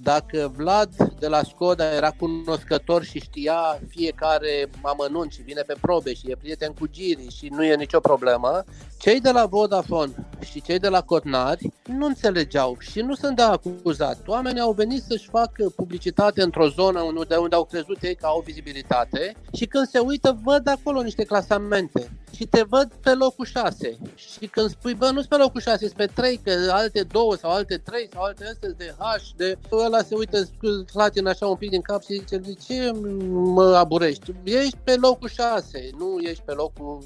Dacă Vlad de la Skoda era cunoscător și știa fiecare amănunt și vine pe probe și e prieten cu Giri și nu e nicio problemă, cei de la Vodafone și cei de la Cotnari nu înțelegeau și nu sunt de acuzat. Oamenii au venit să-și facă publicitate într-o zonă unde, unde au crezut ei că au vizibilitate și când se uită văd acolo niște clasamente și te văd pe locul 6 și când spui, bă, nu-s pe locul 6, sunt pe 3, că alte două sau alte 3 sau alte astea de H, de ăla se uită, clatin așa un pic din cap și zice, de ce mă aburești? Ești pe locul 6, nu ești pe locul...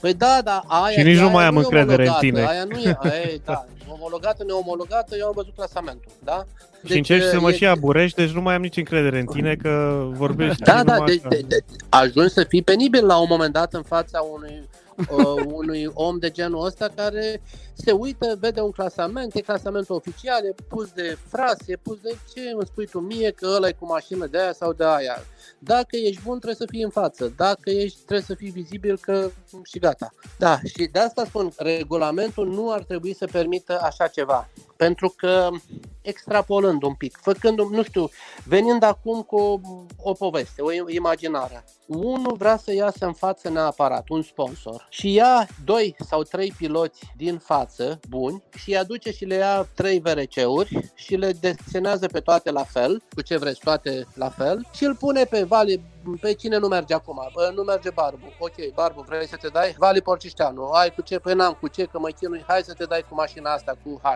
Păi da, da, aia... Și nici nu mai am încredere în tine. Aia nu e, aia, da, omologată, neomologată, eu am văzut clasamentul, da? Deci, și încerci să mă e... și aburești, deci nu mai am nici încredere în tine că vorbești. Da, da, de, de, de, ajungi să fii penibil la un moment dat în fața unui uh, unui om de genul ăsta care se uită, vede un clasament, e clasamentul oficial, e pus de frase, e pus de ce îmi spui tu mie că ăla e cu mașină de aia sau de aia. Dacă ești bun, trebuie să fii în față. Dacă ești, trebuie să fii vizibil că și gata. Da, și de asta spun, regulamentul nu ar trebui să permită așa ceva. Pentru că, extrapolând un pic, făcând, nu știu, venind acum cu o, o poveste, o imaginare. Unul vrea să iasă în față neapărat, un sponsor, și ia doi sau trei piloți din față, buni, și îi aduce și le ia trei VRC-uri și le desenează pe toate la fel, cu ce vreți, toate la fel, și îl pune pe Vali pe cine nu merge acum? Bă, nu merge Barbu. Ok, Barbu, vrei să te dai? Vali Porcișteanu. Ai cu ce? Păi n-am cu ce, că mă chinui. Hai să te dai cu mașina asta, cu H.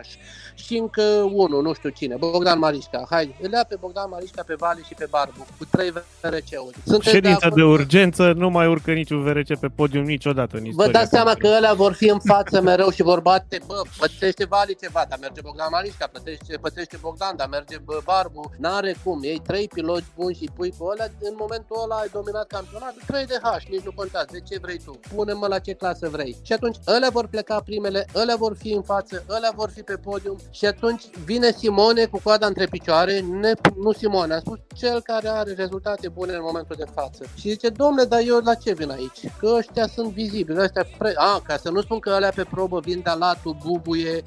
Și încă unul, nu știu cine, Bogdan Marișca. Hai, îl ia pe Bogdan Marișca, pe Vali și pe Barbu, cu trei VRC-uri. Sunteți Ședința de, de urgență, nu mai urcă niciun VRC pe podium niciodată în istoria. Vă dați seama că ălea vor fi în față mereu și vor bate, bă, plătește Vali ceva, dar merge Bogdan Marișca, plătește, plătește Bogdan, dar merge bă, Barbu. N-are cum, ei trei piloți buni și pui pe ăla, în momentul ăla ai dominat campionatul, 3 de H, nici nu contează, de ce vrei tu, pune-mă la ce clasă vrei. Și atunci ălea vor pleca primele, ălea vor fi în față, ălea vor fi pe podium și atunci vine Simone cu coada între picioare, ne, nu Simone, a spus cel care are rezultate bune în momentul de față. Și zice, domnule, dar eu la ce vin aici? Că ăștia sunt vizibili, ăștia pre... A, ca să nu spun că ălea pe probă vin de latul, bubuie,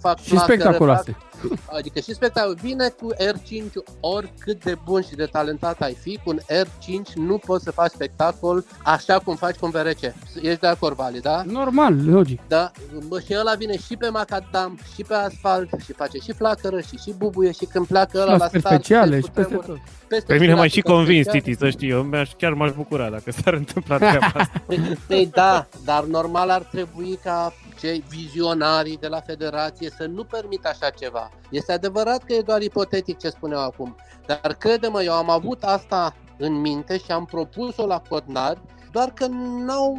fac și spectaculoase. Fac Adică și spectacol vine cu R5 oricât de bun și de talentat ai fi, cu un R5 nu poți să faci spectacol așa cum faci cu un VRC. Ești de acord, Vali, da? Normal, logic. Da, bă, și ăla vine și pe macadam, și pe asfalt, și face și flacără, și și bubuie, și când pleacă ăla la, la start, speciale și peste tot. Peste pe mine mai și convins, Titi, să știi, eu mi-aș, chiar m-aș bucura dacă s-ar întâmpla treaba asta. Păi, păi da, dar normal ar trebui ca cei vizionarii de la federație să nu permită așa ceva. Este adevărat că e doar ipotetic ce spuneau acum, dar crede-mă, eu am avut asta în minte și am propus-o la Codnar, doar că n-au,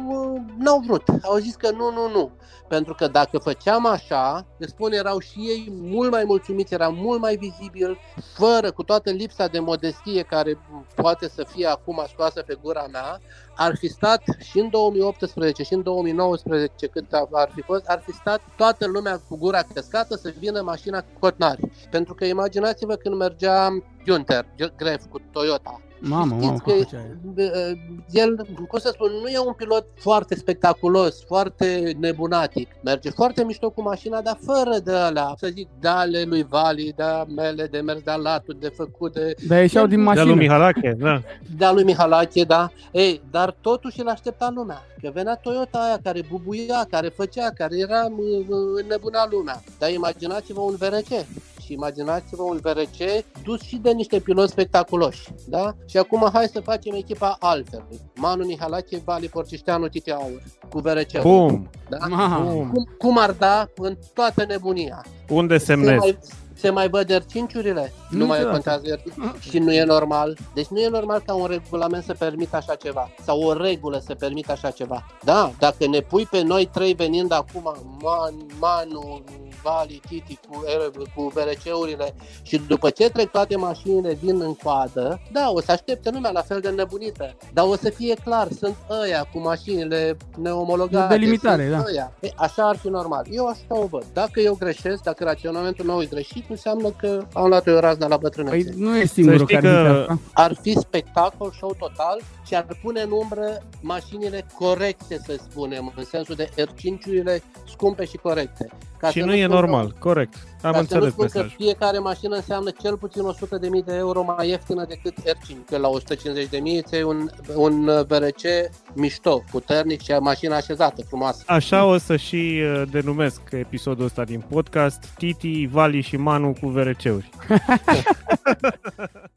n-au vrut. Au zis că nu, nu, nu. Pentru că dacă făceam așa, le spun, erau și ei mult mai mulțumiți, era mult mai vizibil, fără, cu toată lipsa de modestie care poate să fie acum scoasă pe gura mea, ar fi stat și în 2018 și în 2019 cât ar fi fost, ar fi stat toată lumea cu gura căscată să vină mașina cu cotnari. Pentru că imaginați-vă când mergea Günther, Gref cu Toyota, Mamă, mamă, că el, cum să spun, nu e un pilot foarte spectaculos, foarte nebunatic. Merge foarte mișto cu mașina, dar fără de alea, să zic, dale lui Vali, da mele de mers de latul, de făcut, de... Da, ieșeau din mașină. De lui Mihalache, da. De lui Mihalache, da. Ei, dar totuși îl aștepta lumea. Că venea Toyota aia care bubuia, care făcea, care era în nebuna lumea. Dar imaginați-vă un VRC și imaginați-vă un VRC dus și de niște piloți spectaculoși. Da? Și acum hai să facem echipa altfel. Manu Mihalache, Vali Porcișteanu, Tite Aur, cu VRC. Bum! Da? Cum, cum ar da în toată nebunia? Unde semnezi? Se mai, se mai văd R5-urile? Nu, nu mai contează R5 și nu e normal. Deci nu e normal ca un regulament să permită așa ceva sau o regulă să permită așa ceva. Da, dacă ne pui pe noi trei venind acum, Man, Manu, Vali, Titi cu, cu VRC-urile și după ce trec toate mașinile din în coadă, da, o să aștepte lumea la fel de nebunită. Dar o să fie clar, sunt ăia cu mașinile neomologate. Delimitare, da. Ăia. E, așa ar fi normal. Eu așa o văd. Dacă eu greșesc, dacă raționamentul meu e greșit, înseamnă că am luat eu razna la bătrânețe. Păi nu e singurul care că... Ar fi spectacol, show total și ar pune în umbră mașinile corecte, să spunem, în sensul de R5-urile scumpe și corecte. Ca și nu, nu e normal, că, corect. Am înțeles să nu spun că fiecare mașină înseamnă cel puțin 100.000 de euro mai ieftină decât R5, că la 150.000 e un, un VRC mișto, puternic și mașina așezată, frumoasă. Așa o să și uh, denumesc episodul ăsta din podcast, Titi, Vali și Manu cu VRC-uri.